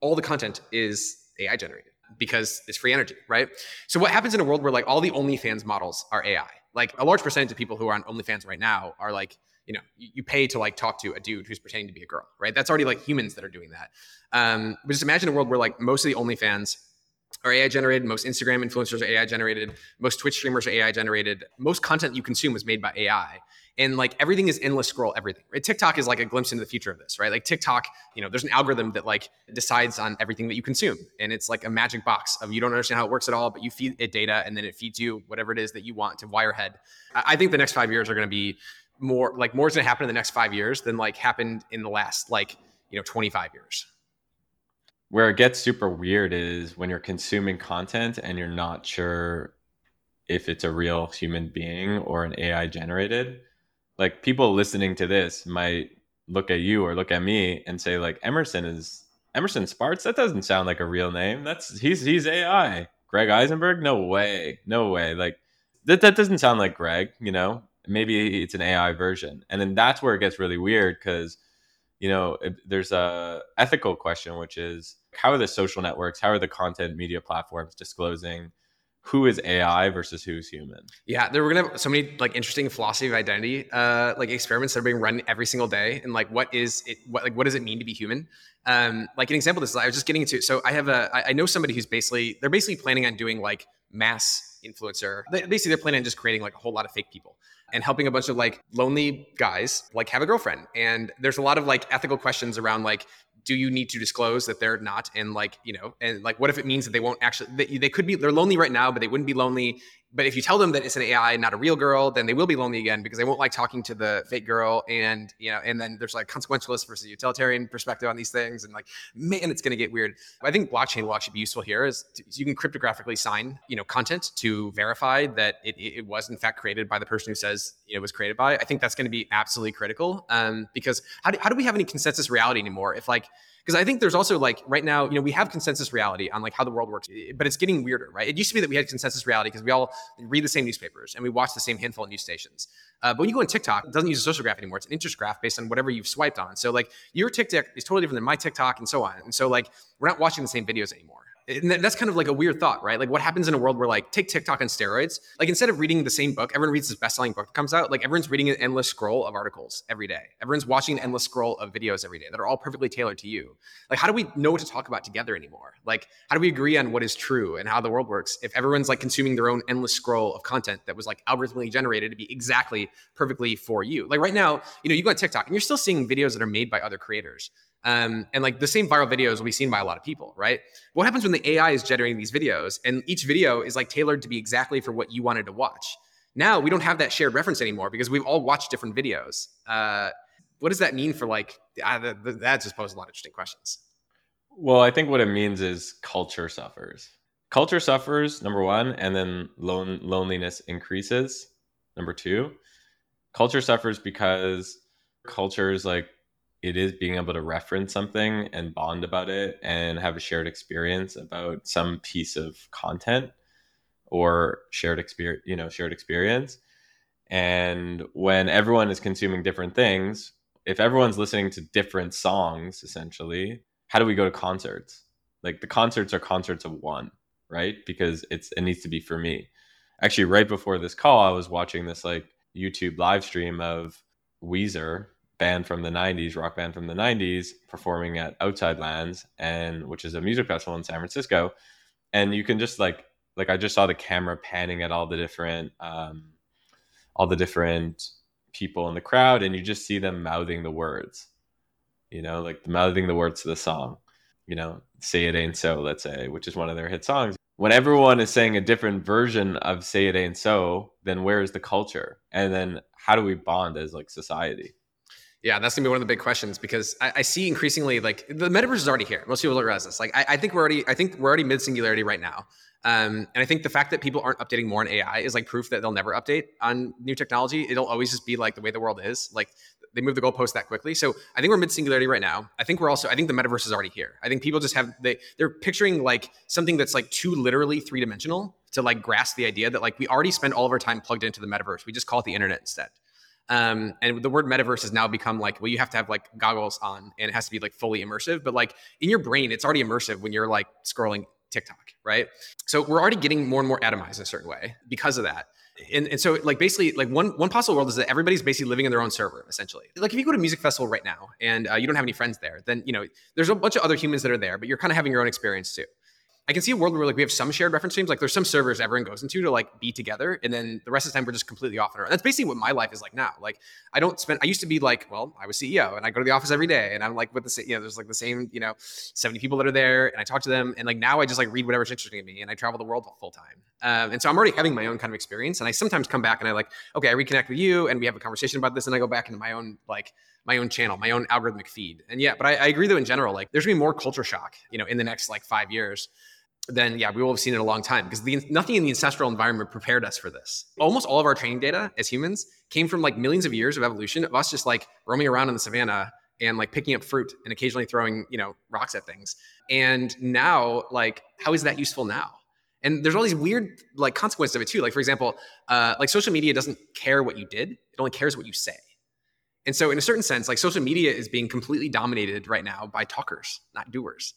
all the content is AI generated because it's free energy, right? So what happens in a world where like all the OnlyFans models are AI? Like a large percentage of people who are on OnlyFans right now are like, you know, you pay to like talk to a dude who's pretending to be a girl, right? That's already like humans that are doing that. Um, but just imagine a world where like most of the OnlyFans are AI generated. Most Instagram influencers are AI generated. Most Twitch streamers are AI generated. Most content you consume is made by AI and like everything is endless scroll everything right? Tiktok is like a glimpse into the future of this right? Like tiktok you know there's an algorithm that like decides on everything that you consume and it's like a magic box of you don't understand how it works at all but you feed it data and then it feeds you whatever it is that you want to wirehead i think the next five years are going to be more like more is going to happen in the next five years than like happened in the last like you know 25 years. Where it gets super weird is when you're consuming content and you're not sure if it's a real human being or an AI generated like people listening to this might look at you or look at me and say like Emerson is Emerson Spartz. That doesn't sound like a real name. That's he's he's AI. Greg Eisenberg? No way. No way. Like that that doesn't sound like Greg. You know, maybe it's an AI version, and then that's where it gets really weird because you know there's a ethical question which is how are the social networks how are the content media platforms disclosing who is AI versus who's human. Yeah, there we're gonna have so many like interesting philosophy of identity, uh, like experiments that are being run every single day, and like what is it? What like what does it mean to be human? Um, like an example of this, I was just getting into. So I have a, I, I know somebody who's basically they're basically planning on doing like mass influencer. They, basically, they're planning on just creating like a whole lot of fake people and helping a bunch of like lonely guys like have a girlfriend. And there's a lot of like ethical questions around like do you need to disclose that they're not and like you know and like what if it means that they won't actually they, they could be they're lonely right now but they wouldn't be lonely but if you tell them that it's an AI, not a real girl, then they will be lonely again because they won't like talking to the fake girl. And you know, and then there's like consequentialist versus utilitarian perspective on these things, and like, man, it's going to get weird. I think blockchain will actually be useful here. Is to, you can cryptographically sign, you know, content to verify that it, it was in fact created by the person who says it was created by. I think that's going to be absolutely critical. Um, because how do, how do we have any consensus reality anymore? If like because I think there's also like right now, you know, we have consensus reality on like how the world works, but it's getting weirder, right? It used to be that we had consensus reality because we all read the same newspapers and we watch the same handful of news stations. Uh, but when you go on TikTok, it doesn't use a social graph anymore. It's an interest graph based on whatever you've swiped on. So like your TikTok is totally different than my TikTok and so on. And so like we're not watching the same videos anymore and that's kind of like a weird thought, right? Like what happens in a world where like take TikTok on steroids? Like instead of reading the same book, everyone reads this best-selling book that comes out. Like everyone's reading an endless scroll of articles every day. Everyone's watching an endless scroll of videos every day that are all perfectly tailored to you. Like how do we know what to talk about together anymore? Like how do we agree on what is true and how the world works if everyone's like consuming their own endless scroll of content that was like algorithmically generated to be exactly perfectly for you? Like right now, you know, you go on TikTok and you're still seeing videos that are made by other creators. Um, and like the same viral videos will be seen by a lot of people, right? What happens when the AI is generating these videos and each video is like tailored to be exactly for what you wanted to watch? Now we don't have that shared reference anymore because we've all watched different videos. Uh, what does that mean for like, uh, that just poses a lot of interesting questions. Well, I think what it means is culture suffers. Culture suffers, number one, and then lone, loneliness increases, number two. Culture suffers because culture is like it is being able to reference something and bond about it and have a shared experience about some piece of content or shared experience you know shared experience. And when everyone is consuming different things if everyone's listening to different songs essentially how do we go to concerts? Like the concerts are concerts of one right? Because it's it needs to be for me. Actually right before this call i was watching this like youtube live stream of weezer band from the 90s, rock band from the 90s, performing at Outside Lands, and which is a music festival in San Francisco. And you can just like like I just saw the camera panning at all the different um, all the different people in the crowd, and you just see them mouthing the words, you know, like mouthing the words to the song, you know, "Say It Ain't So," let's say, which is one of their hit songs. When everyone is saying a different version of "Say It Ain't So," then where is the culture? And then how do we bond as like society? Yeah, that's gonna be one of the big questions because I, I, see increasingly like the metaverse is already here. Most people don't realize this. Like, I, I think we're already, I think we're already mid singularity right now. Um, and I think the fact that people aren't updating more on AI is like proof that they'll never update on new technology. It'll always just be like the way the world is. Like they move the goalpost that quickly. So I think we're mid singularity right now. I think we're also, I think the metaverse is already here. I think people just have they they're picturing like something that's like too literally three dimensional to like grasp the idea that like we already spend all of our time plugged into the metaverse. We just call it the internet instead. Um, and the word metaverse has now become like, well, you have to have like goggles on and it has to be like fully immersive. But like in your brain, it's already immersive when you're like scrolling TikTok, right? So we're already getting more and more atomized in a certain way because of that. And, and so like basically like one one possible world is that everybody's basically living in their own server essentially like if you go to a music festival right now and uh, you don't have any friends there then you know there's a bunch of other humans that are there but you're kind of having your own experience too I can see a world where like we have some shared reference streams. Like there's some servers everyone goes into to like be together, and then the rest of the time we're just completely off on. That's basically what my life is like now. Like I don't spend. I used to be like, well, I was CEO, and I go to the office every day, and I'm like with the same. You know, there's like the same. You know, 70 people that are there, and I talk to them, and like now I just like read whatever's interesting to me, and I travel the world full time. Um, and so I'm already having my own kind of experience, and I sometimes come back and I like, okay, I reconnect with you, and we have a conversation about this, and I go back into my own like my own channel, my own algorithmic feed. And yeah, but I, I agree though in general, like there's gonna be more culture shock, you know, in the next like five years then yeah, we will have seen it a long time because the, nothing in the ancestral environment prepared us for this. Almost all of our training data as humans came from like millions of years of evolution of us just like roaming around in the savannah and like picking up fruit and occasionally throwing you know rocks at things. And now, like, how is that useful now? And there's all these weird like consequences of it too. Like for example, uh, like social media doesn't care what you did; it only cares what you say. And so, in a certain sense, like social media is being completely dominated right now by talkers, not doers.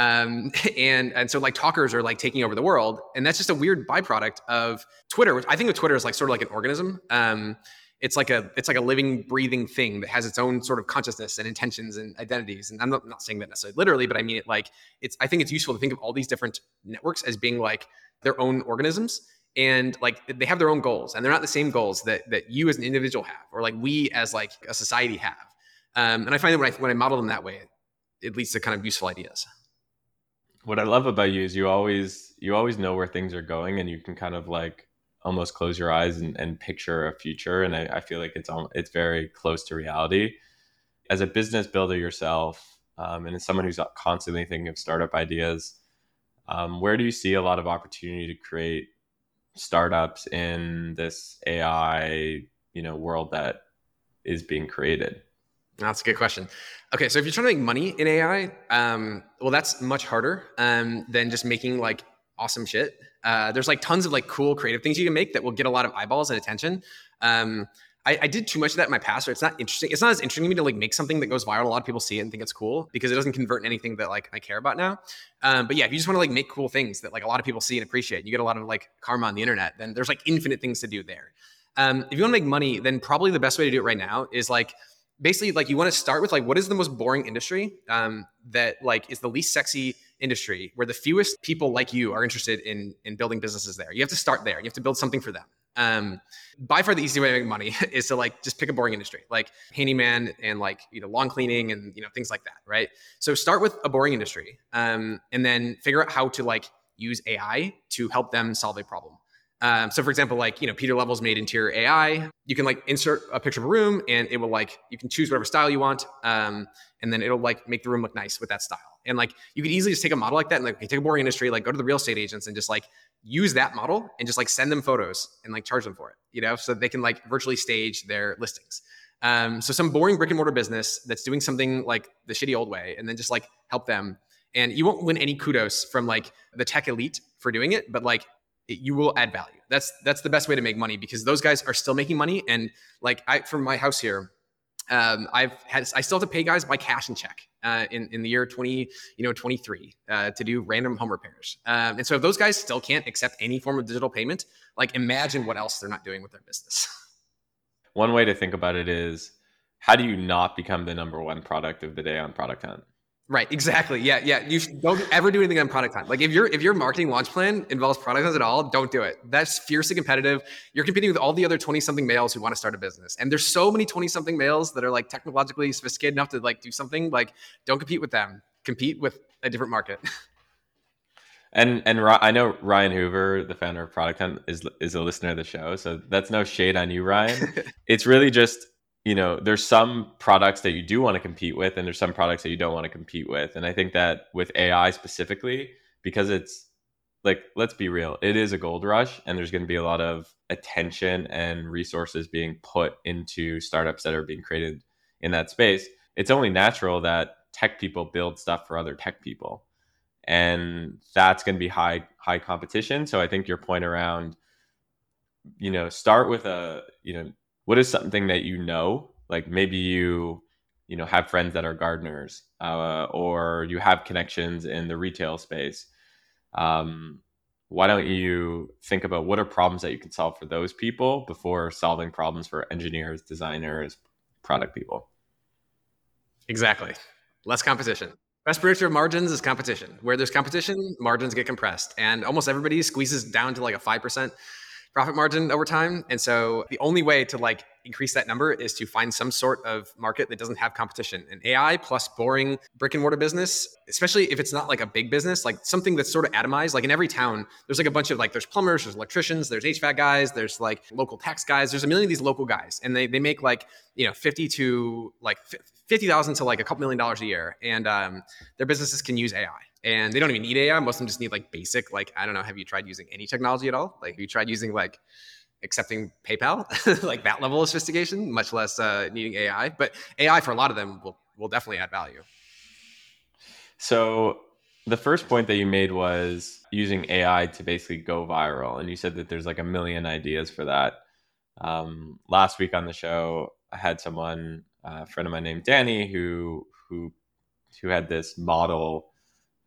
Um, and and so like talkers are like taking over the world, and that's just a weird byproduct of Twitter. Which I think of Twitter as like sort of like an organism. Um, it's like a it's like a living, breathing thing that has its own sort of consciousness and intentions and identities. And I'm not, not saying that necessarily literally, but I mean it like it's. I think it's useful to think of all these different networks as being like their own organisms and like they have their own goals and they're not the same goals that that you as an individual have or like we as like a society have um, and i find that when I, when I model them that way it leads to kind of useful ideas what i love about you is you always you always know where things are going and you can kind of like almost close your eyes and, and picture a future and I, I feel like it's it's very close to reality as a business builder yourself um, and as someone who's constantly thinking of startup ideas um, where do you see a lot of opportunity to create startups in this AI, you know, world that is being created? That's a good question. Okay, so if you're trying to make money in AI, um, well, that's much harder um, than just making like awesome shit. Uh, there's like tons of like cool creative things you can make that will get a lot of eyeballs and attention. Um, I, I, did too much of that in my past, or it's not interesting. It's not as interesting to me to like make something that goes viral. A lot of people see it and think it's cool because it doesn't convert in anything that like I care about now. Um, but yeah, if you just want to like make cool things that like a lot of people see and appreciate, you get a lot of like karma on the internet. Then there's like infinite things to do there. Um, if you want to make money, then probably the best way to do it right now is like basically like you want to start with like what is the most boring industry um, that like is the least sexy industry where the fewest people like you are interested in in building businesses there. You have to start there. You have to build something for them. Um, by far the easy way to make money is to like just pick a boring industry, like handyman and like you know lawn cleaning and you know things like that, right? So start with a boring industry, um, and then figure out how to like use AI to help them solve a problem. Um, so for example, like, you know, Pieter Levels made interior AI. You can like insert a picture of a room and it will like, you can choose whatever style you want. Um, and then it'll like make the room look nice with that style. And like, you could easily just take a model like that and like take a boring industry, like go to the real estate agents and just like use that model and just like send them photos and like charge them for it, you know, so they can like virtually stage their listings. Um, so some boring brick and mortar business that's doing something like the shitty old way and then just like help them. And you won't win any kudos from like the tech elite for doing it, but like you will add value. That's that's the best way to make money because those guys are still making money. And like I from my house here, um, I've had I still have to pay guys by cash and check uh, in in the year twenty you know twenty three uh, to do random home repairs. Um, and so if those guys still can't accept any form of digital payment, like imagine what else they're not doing with their business. One way to think about it is how do you not become the number one product of the day on Product Hunt? Right. Exactly. Yeah. Yeah. You don't ever do anything on product hunt. Like if your if your marketing launch plan involves product hunt at all, don't do it. That's fiercely competitive. You're competing with all the other twenty something males who want to start a business, and there's so many twenty something males that are like technologically sophisticated enough to like do something. Like, don't compete with them. Compete with a different market. And and I know Ryan Hoover, the founder of Product Hunt, is is a listener of the show, so that's no shade on you, Ryan. it's really just you know there's some products that you do want to compete with and there's some products that you don't want to compete with. And i think that with ai specifically because it's like let's be real it is a gold rush and there's going to be a lot of attention and resources being put into startups that are being created in that space. It's only natural that tech people build stuff for other tech people. And that's going to be high high competition. So i think your point around you know start with a you know what is something that you know? Like maybe you you know have friends that are gardeners uh, or you have connections in the retail space. Um, why don't you think about what are problems that you can solve for those people before solving problems for engineers designers product people? Exactly. Less competition. Best predictor of margins is competition. Where there's competition margins get compressed and almost everybody squeezes down to like a 5% profit margin over time. And so the only way to like increase that number is to find some sort of market that doesn't have competition. And AI plus boring brick and mortar business, especially if it's not like a big business, like something that's sort of atomized. Like in every town, there's like a bunch of like there's plumbers, there's electricians, there's HVAC guys, there's like local tax guys. There's a million of these local guys, and they they make like you know fifty to like fifty thousand to like a couple million dollars a year, and um, their businesses can use AI and they don't even need AI. Most of them just need like basic, like, I don't know, have you tried using any technology at all? Like, have you tried using like accepting PayPal, like that level of sophistication, much less uh, needing AI? But AI for a lot of them will, will definitely add value. So the first point that you made was using AI to basically go viral. And you said that there's like a million ideas for that. Um, last week on the show, I had someone, a friend of mine named Danny, who, who, who had this model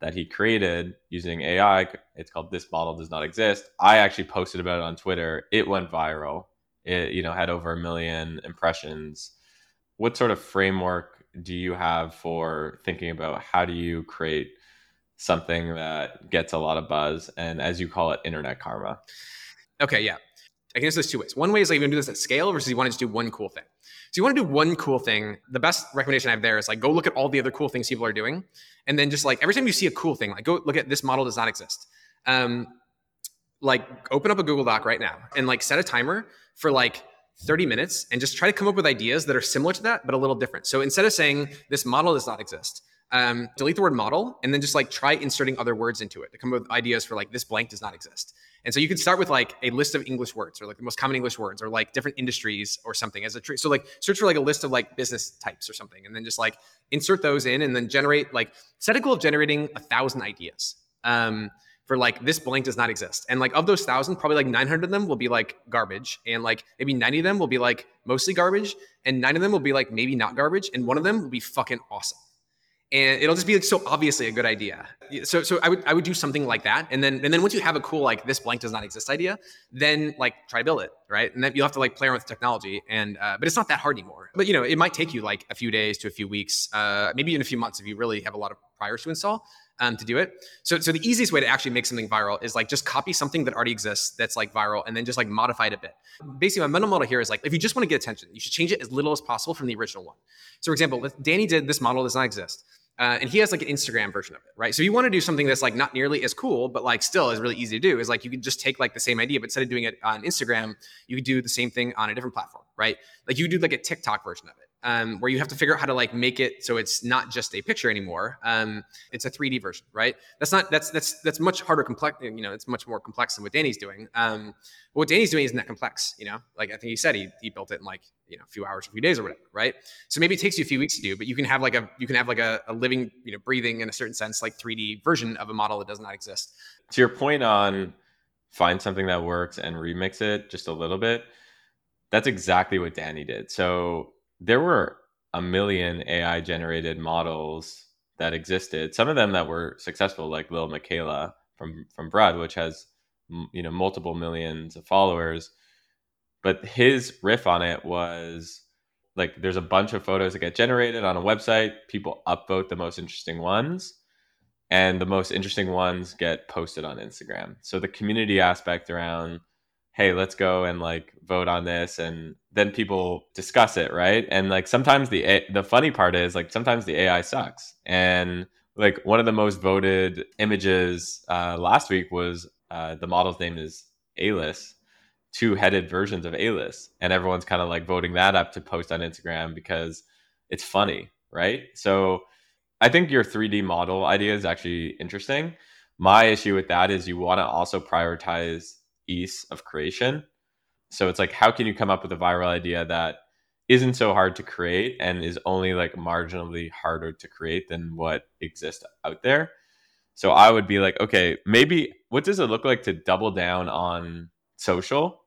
that he created using AI. It's called This Model Does Not Exist. I actually posted about it on Twitter. It went viral. It, you know, had over a million impressions. What sort of framework do you have for thinking about how do you create something that gets a lot of buzz and as you call it, internet karma? Okay, yeah. I can answer this two ways. One way is like you want to do this at scale versus you want to just do one cool thing. So you want to do one cool thing. The best recommendation I have there is like go look at all the other cool things people are doing, and then just like every time you see a cool thing, like go look at this model does not exist. Um, like open up a Google Doc right now and like set a timer for like 30 minutes and just try to come up with ideas that are similar to that but a little different. So instead of saying this model does not exist, um, delete the word model and then just like try inserting other words into it to come up with ideas for like this blank does not exist. And so you can start with like a list of English words or like the most common English words or like different industries or something as a tree. So like search for like a list of like business types or something and then just like insert those in and then generate like set a goal of generating a thousand ideas. Um, for like this blank does not exist. And like of those thousand, probably like 900 of them will be like garbage. And like maybe 90 of them will be like mostly garbage. And nine of them will be like maybe not garbage. And one of them will be fucking awesome and it'll just be like so obviously a good idea. So so I would I would do something like that, and then and then once you have a cool like this blank does not exist idea, then like try to build it right, and then you'll have to like play around with technology, and uh, but it's not that hard anymore. But you know it might take you like a few days to a few weeks, uh, maybe even a few months if you really have a lot of priors to install. Um, to do it. So, so the easiest way to actually make something viral is like just copy something that already exists that's like viral and then just like modify it a bit. Basically, my mental model here is like if you just want to get attention, you should change it as little as possible from the original one. So, for example, Danny did this model does not exist. Uh, and he has like an Instagram version of it, right? So you want to do something that's like not nearly as cool, but like still is really easy to do. Is like you could just take like the same idea, but instead of doing it on Instagram, you could do the same thing on a different platform, right? Like you do like a TikTok version of it um, where you have to figure out how to like make it so it's not just a picture anymore. Um, it's a 3D version, right? That's not that's that's that's much harder complex. You know, it's much more complex than what Danny's doing. Um, what Danny's doing isn't that complex. You know, like I think he said he he built it in like you know a few hours, a few days, or whatever, right? So maybe it takes you a few weeks to do, but you can have like a you can have like a, a living, you know, breathing in a certain sense, like 3D version of a model that does not exist. To your point on find something that works and remix it just a little bit. That's exactly what Danny did. So there were a million AI generated models that existed. Some of them that were successful, like Lil Miquela from from Brud, which has you know multiple millions of followers. But his riff on it was like there's a bunch of photos that get generated on a website. People upvote the most interesting ones, and the most interesting ones get posted on Instagram. So the community aspect around hey let's go and like vote on this and then people discuss it right and like sometimes the A- the funny part is like sometimes the ai sucks and like one of the most voted images uh, last week was uh, the model's name is Alice, two-headed versions of Alice, and everyone's kind of like voting that up to post on Instagram because it's funny, right? So I think your 3D model idea is actually interesting. My issue with that is you want to also prioritize ease of creation. So it's like, how can you come up with a viral idea that isn't so hard to create and is only like marginally harder to create than what exists out there? So I would be like, okay, maybe what does it look like to double down on social?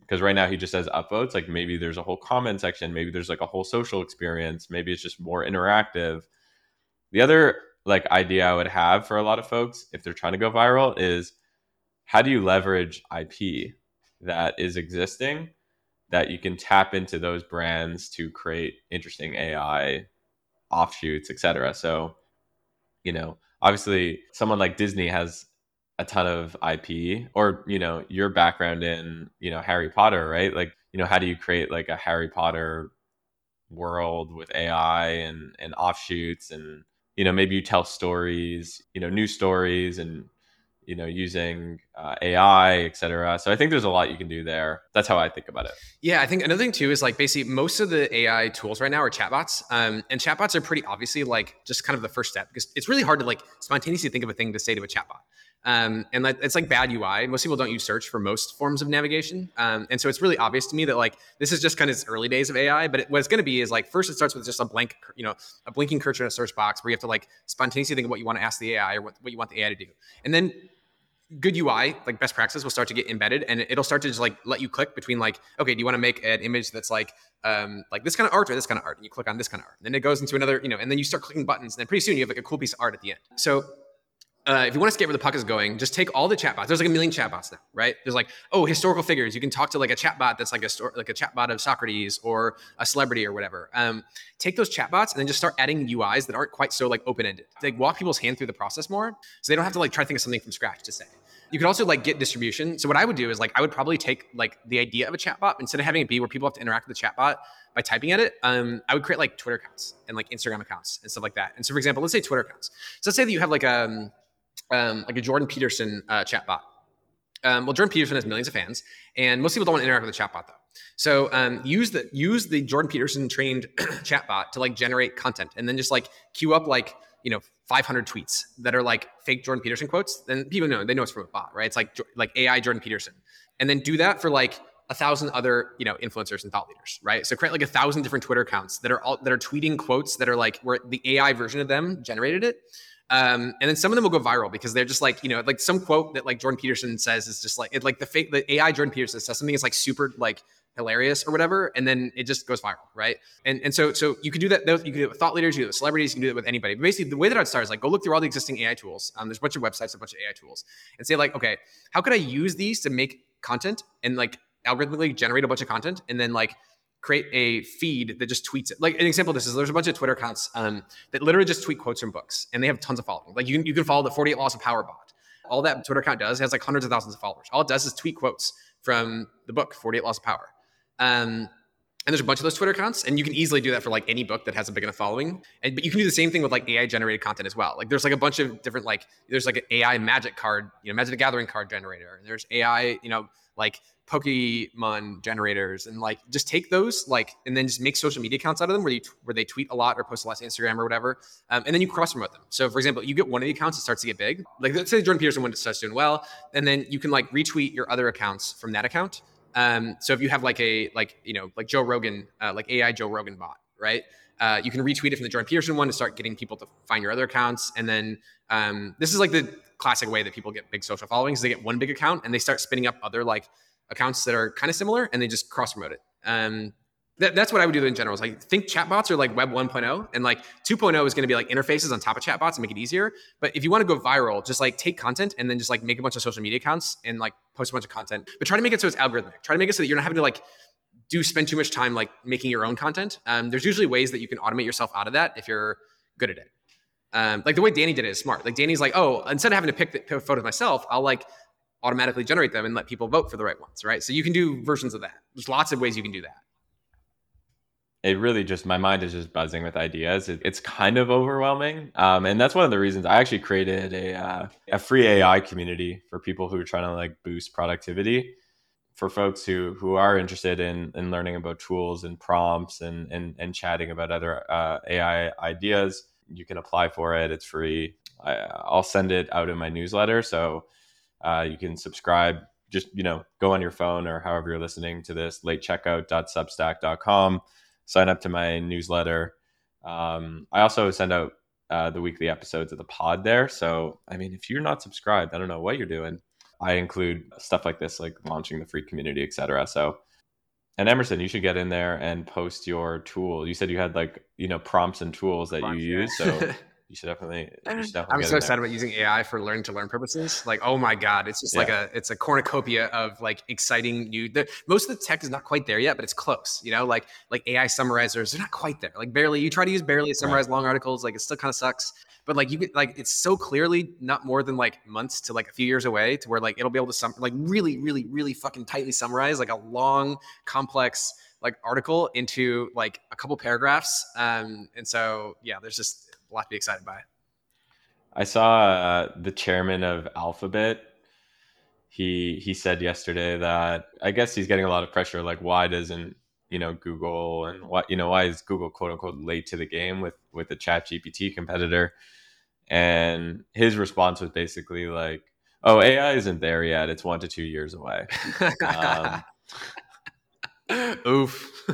Because right now he just says upvotes. Like maybe there's a whole comment section, maybe there's like a whole social experience, maybe it's just more interactive. The other like idea I would have for a lot of folks if they're trying to go viral is how do you leverage IP that is existing that you can tap into those brands to create interesting AI offshoots, etc. So, you know, obviously someone like Disney has a ton of IP or, you know, your background in, you know, Harry Potter, right? Like, you know, how do you create like a Harry Potter world with AI and and offshoots and you know, maybe you tell stories, you know, new stories and you know using uh, ai et cetera so i think there's a lot you can do there that's how i think about it yeah i think another thing too is like basically most of the ai tools right now are chatbots um, and chatbots are pretty obviously like just kind of the first step because it's really hard to like spontaneously think of a thing to say to a chatbot um, and it's like bad UI. Most people don't use search for most forms of navigation, um, and so it's really obvious to me that like this is just kind of early days of AI. But it, what it's going to be is like first it starts with just a blank, you know, a blinking cursor in a search box where you have to like spontaneously think of what you want to ask the AI or what, what you want the AI to do, and then good UI, like best practice, will start to get embedded, and it'll start to just like let you click between like, okay, do you want to make an image that's like, um, like this kind of art or this kind of art, and you click on this kind of art, and then it goes into another, you know, and then you start clicking buttons, and then pretty soon you have like a cool piece of art at the end. So uh, if you want to skate where the puck is going, just take all the chatbots. There's like a million chatbots now, right? There's like, oh, historical figures. You can talk to like a chatbot that's like a sto- like a chatbot of Socrates or a celebrity or whatever. Um, take those chatbots and then just start adding UIs that aren't quite so like open ended. Like walk people's hand through the process more, so they don't have to like try to think of something from scratch to say. You could also like get distribution. So what I would do is like I would probably take like the idea of a chatbot instead of having it be where people have to interact with the chatbot by typing at it. Um, I would create like Twitter accounts and like Instagram accounts and stuff like that. And so for example, let's say Twitter accounts. So let's say that you have like um um, like a Jordan Peterson uh, chatbot. Um, well, Jordan Peterson has millions of fans, and most people don't want to interact with the chatbot though. So um, use the use the Jordan Peterson trained chatbot to like generate content, and then just like queue up like you know 500 tweets that are like fake Jordan Peterson quotes. Then people know they know it's from a bot, right? It's like like AI Jordan Peterson, and then do that for like a thousand other you know influencers and thought leaders, right? So create like a thousand different Twitter accounts that are all that are tweeting quotes that are like where the AI version of them generated it um, and then some of them will go viral because they're just like, you know, like some quote that like Jordan Peterson says is just like, it, like the fake, the AI Jordan Peterson says something is like super like hilarious or whatever, and then it just goes viral, right? And and so so you can do that. You can do it with thought leaders, you do it with celebrities, you can do it with anybody. But basically, the way that I'd start is like go look through all the existing AI tools. Um, there's a bunch of websites, a bunch of AI tools, and say like, okay, how could I use these to make content and like algorithmically generate a bunch of content, and then like create a feed that just tweets it. Like an example of this is there's a bunch of Twitter accounts um, that literally just tweet quotes from books, and they have tons of following. Like you can, you can follow the 48 Laws of Power bot. All that Twitter account does has like hundreds of thousands of followers. All it does is tweet quotes from the book 48 Laws of Power. Um, and there's a bunch of those Twitter accounts, and you can easily do that for like any book that has a big enough following. And but you can do the same thing with like AI generated content as well. Like there's like a bunch of different like there's like an AI Magic card, you know, Magic the Gathering card generator. And there's AI, you know, like Pokemon generators and like just take those like and then just make social media accounts out of them where you where they tweet a lot or post a lot to Instagram or whatever, um, and then you cross promote them. So for example, you get one of the accounts that starts to get big, like let's say Jordan Peterson one starts doing well, and then you can like retweet your other accounts from that account. Um, so if you have like a like you know like Joe Rogan, uh, like AI Joe Rogan bot, right? Uh, you can retweet it from the Jordan Peterson one to start getting people to find your other accounts, and then um, this is like the classic way that people get big social followings. They get one big account and they start spinning up other like accounts that are kind of similar and they just cross promote it. Um, that, that's what I would do in general. Is like think chatbots are like Web 1.0, and like 2.0 is going to be like interfaces on top of chatbots and make it easier. But if you want to go viral, just like take content and then just like make a bunch of social media accounts and like post a bunch of content. But try to make it so it's algorithmic. Try to make it so that you're not having to like do spend too much time like making your own content. Um, there's usually ways that you can automate yourself out of that if you're good at it. Um, like the way Danny did it is smart. Like Danny's like, oh, instead of having to pick the photos myself, I'll like automatically generate them and let people vote for the right ones, right? So you can do versions of that. There's lots of ways you can do that. It really just my mind is just buzzing with ideas. It, it's kind of overwhelming, um, and that's one of the reasons I actually created a uh, a free AI community for people who are trying to like boost productivity. For folks who who are interested in in learning about tools and prompts and and, and chatting about other uh, AI ideas, you can apply for it. It's free. I, I'll send it out in my newsletter, so uh, you can subscribe. Just you know, go on your phone or however you're listening to this. Latecheckout.substack.com. Sign up to my newsletter. Um, I also send out uh, the weekly episodes of the pod there. So I mean, if you're not subscribed, I don't know what you're doing. I include stuff like this, like launching the free community, etc. So and Emerson, you should get in there and post your tool. You said you had like you know prompts and tools that you use, so you should definitely. You should definitely I'm so excited about using AI for learning to learn purposes. Like, oh my god, it's just yeah. like a it's a cornucopia of like exciting new. The, most of the tech is not quite there yet, but it's close. You know, like like AI summarizers, they're not quite there. Like barely, you try to use barely to summarize right. long articles, like it still kind of sucks. But like you get like it's so clearly not more than like months to like a few years away to where like it'll be able to sum like really really really fucking tightly summarize like a long complex like article into like a couple paragraphs. Um, and so yeah, there's just a lot to be excited by. I saw uh, the chairman of Alphabet. He he said yesterday that I guess he's getting a lot of pressure. Like, why doesn't you know Google and what you know why is Google quote unquote late to the game with with the Chat GPT competitor? And his response was basically like, "Oh, AI isn't there yet. It's one to two years away." um, Oof.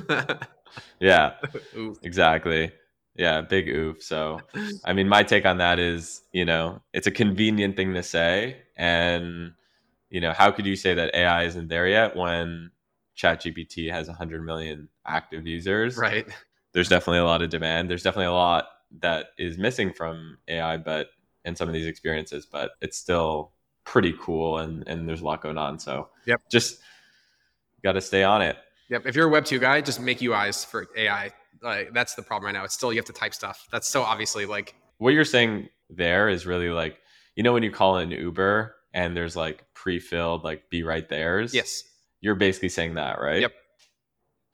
yeah. Oof. Exactly. Yeah, big oof. So, I mean, my take on that is, you know, it's a convenient thing to say. And, you know, how could you say that AI isn't there yet when ChatGPT has 100 million active users? Right. There's definitely a lot of demand. There's definitely a lot that is missing from AI, but in some of these experiences, but it's still pretty cool and and there's a lot going on. So Yep. just got to stay on it. Yep. If you're a Web two guy, just make UIs for AI. Like that's the problem right now. It's still you have to type stuff. That's so obviously like What you're saying there is really like you know when you call an Uber and there's like pre-filled like be right there's. yes, You're basically saying that, right? Yep.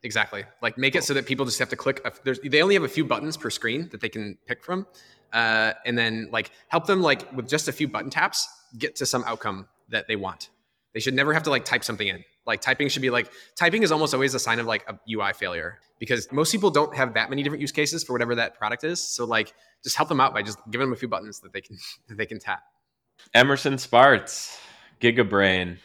exactly. Like make it so that people just have to click. A, there's they only have a few buttons per screen that they can pick from, uh, and then like help them like with just a few button taps get to some outcome that they want. They should never have to like type something in. Like typing should be like typing is almost always a sign of like a UI failure because most people don't have that many different use cases for whatever that product is. So like just help them out by just giving them a few buttons that they can that they can tap. Emerson Spartz, Gigabrain,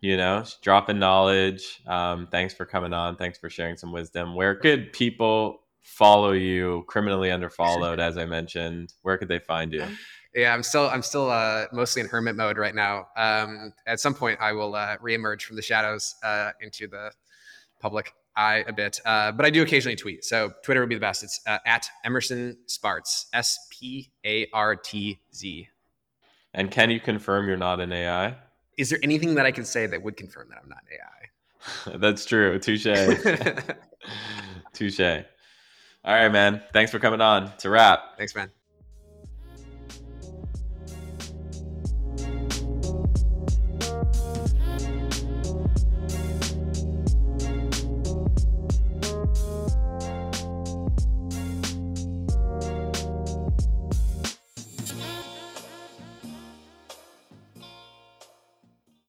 you know, dropping knowledge. Um, thanks for coming on. Thanks for sharing some wisdom. Where could people follow you? Criminally underfollowed, as I mentioned. Where could they find you? Yeah, I'm still I'm still uh, mostly in hermit mode right now. Um, at some point, I will uh, reemerge from the shadows uh, into the public eye a bit, uh, but I do occasionally tweet. So Twitter would be the best. It's uh, at Emerson Spartz, S P A R T Z. And can you confirm you're not an AI? Is there anything that I can say that would confirm that I'm not AI? That's true. Touche. Touche. All right, man. Thanks for coming on. It's a wrap. Thanks, man.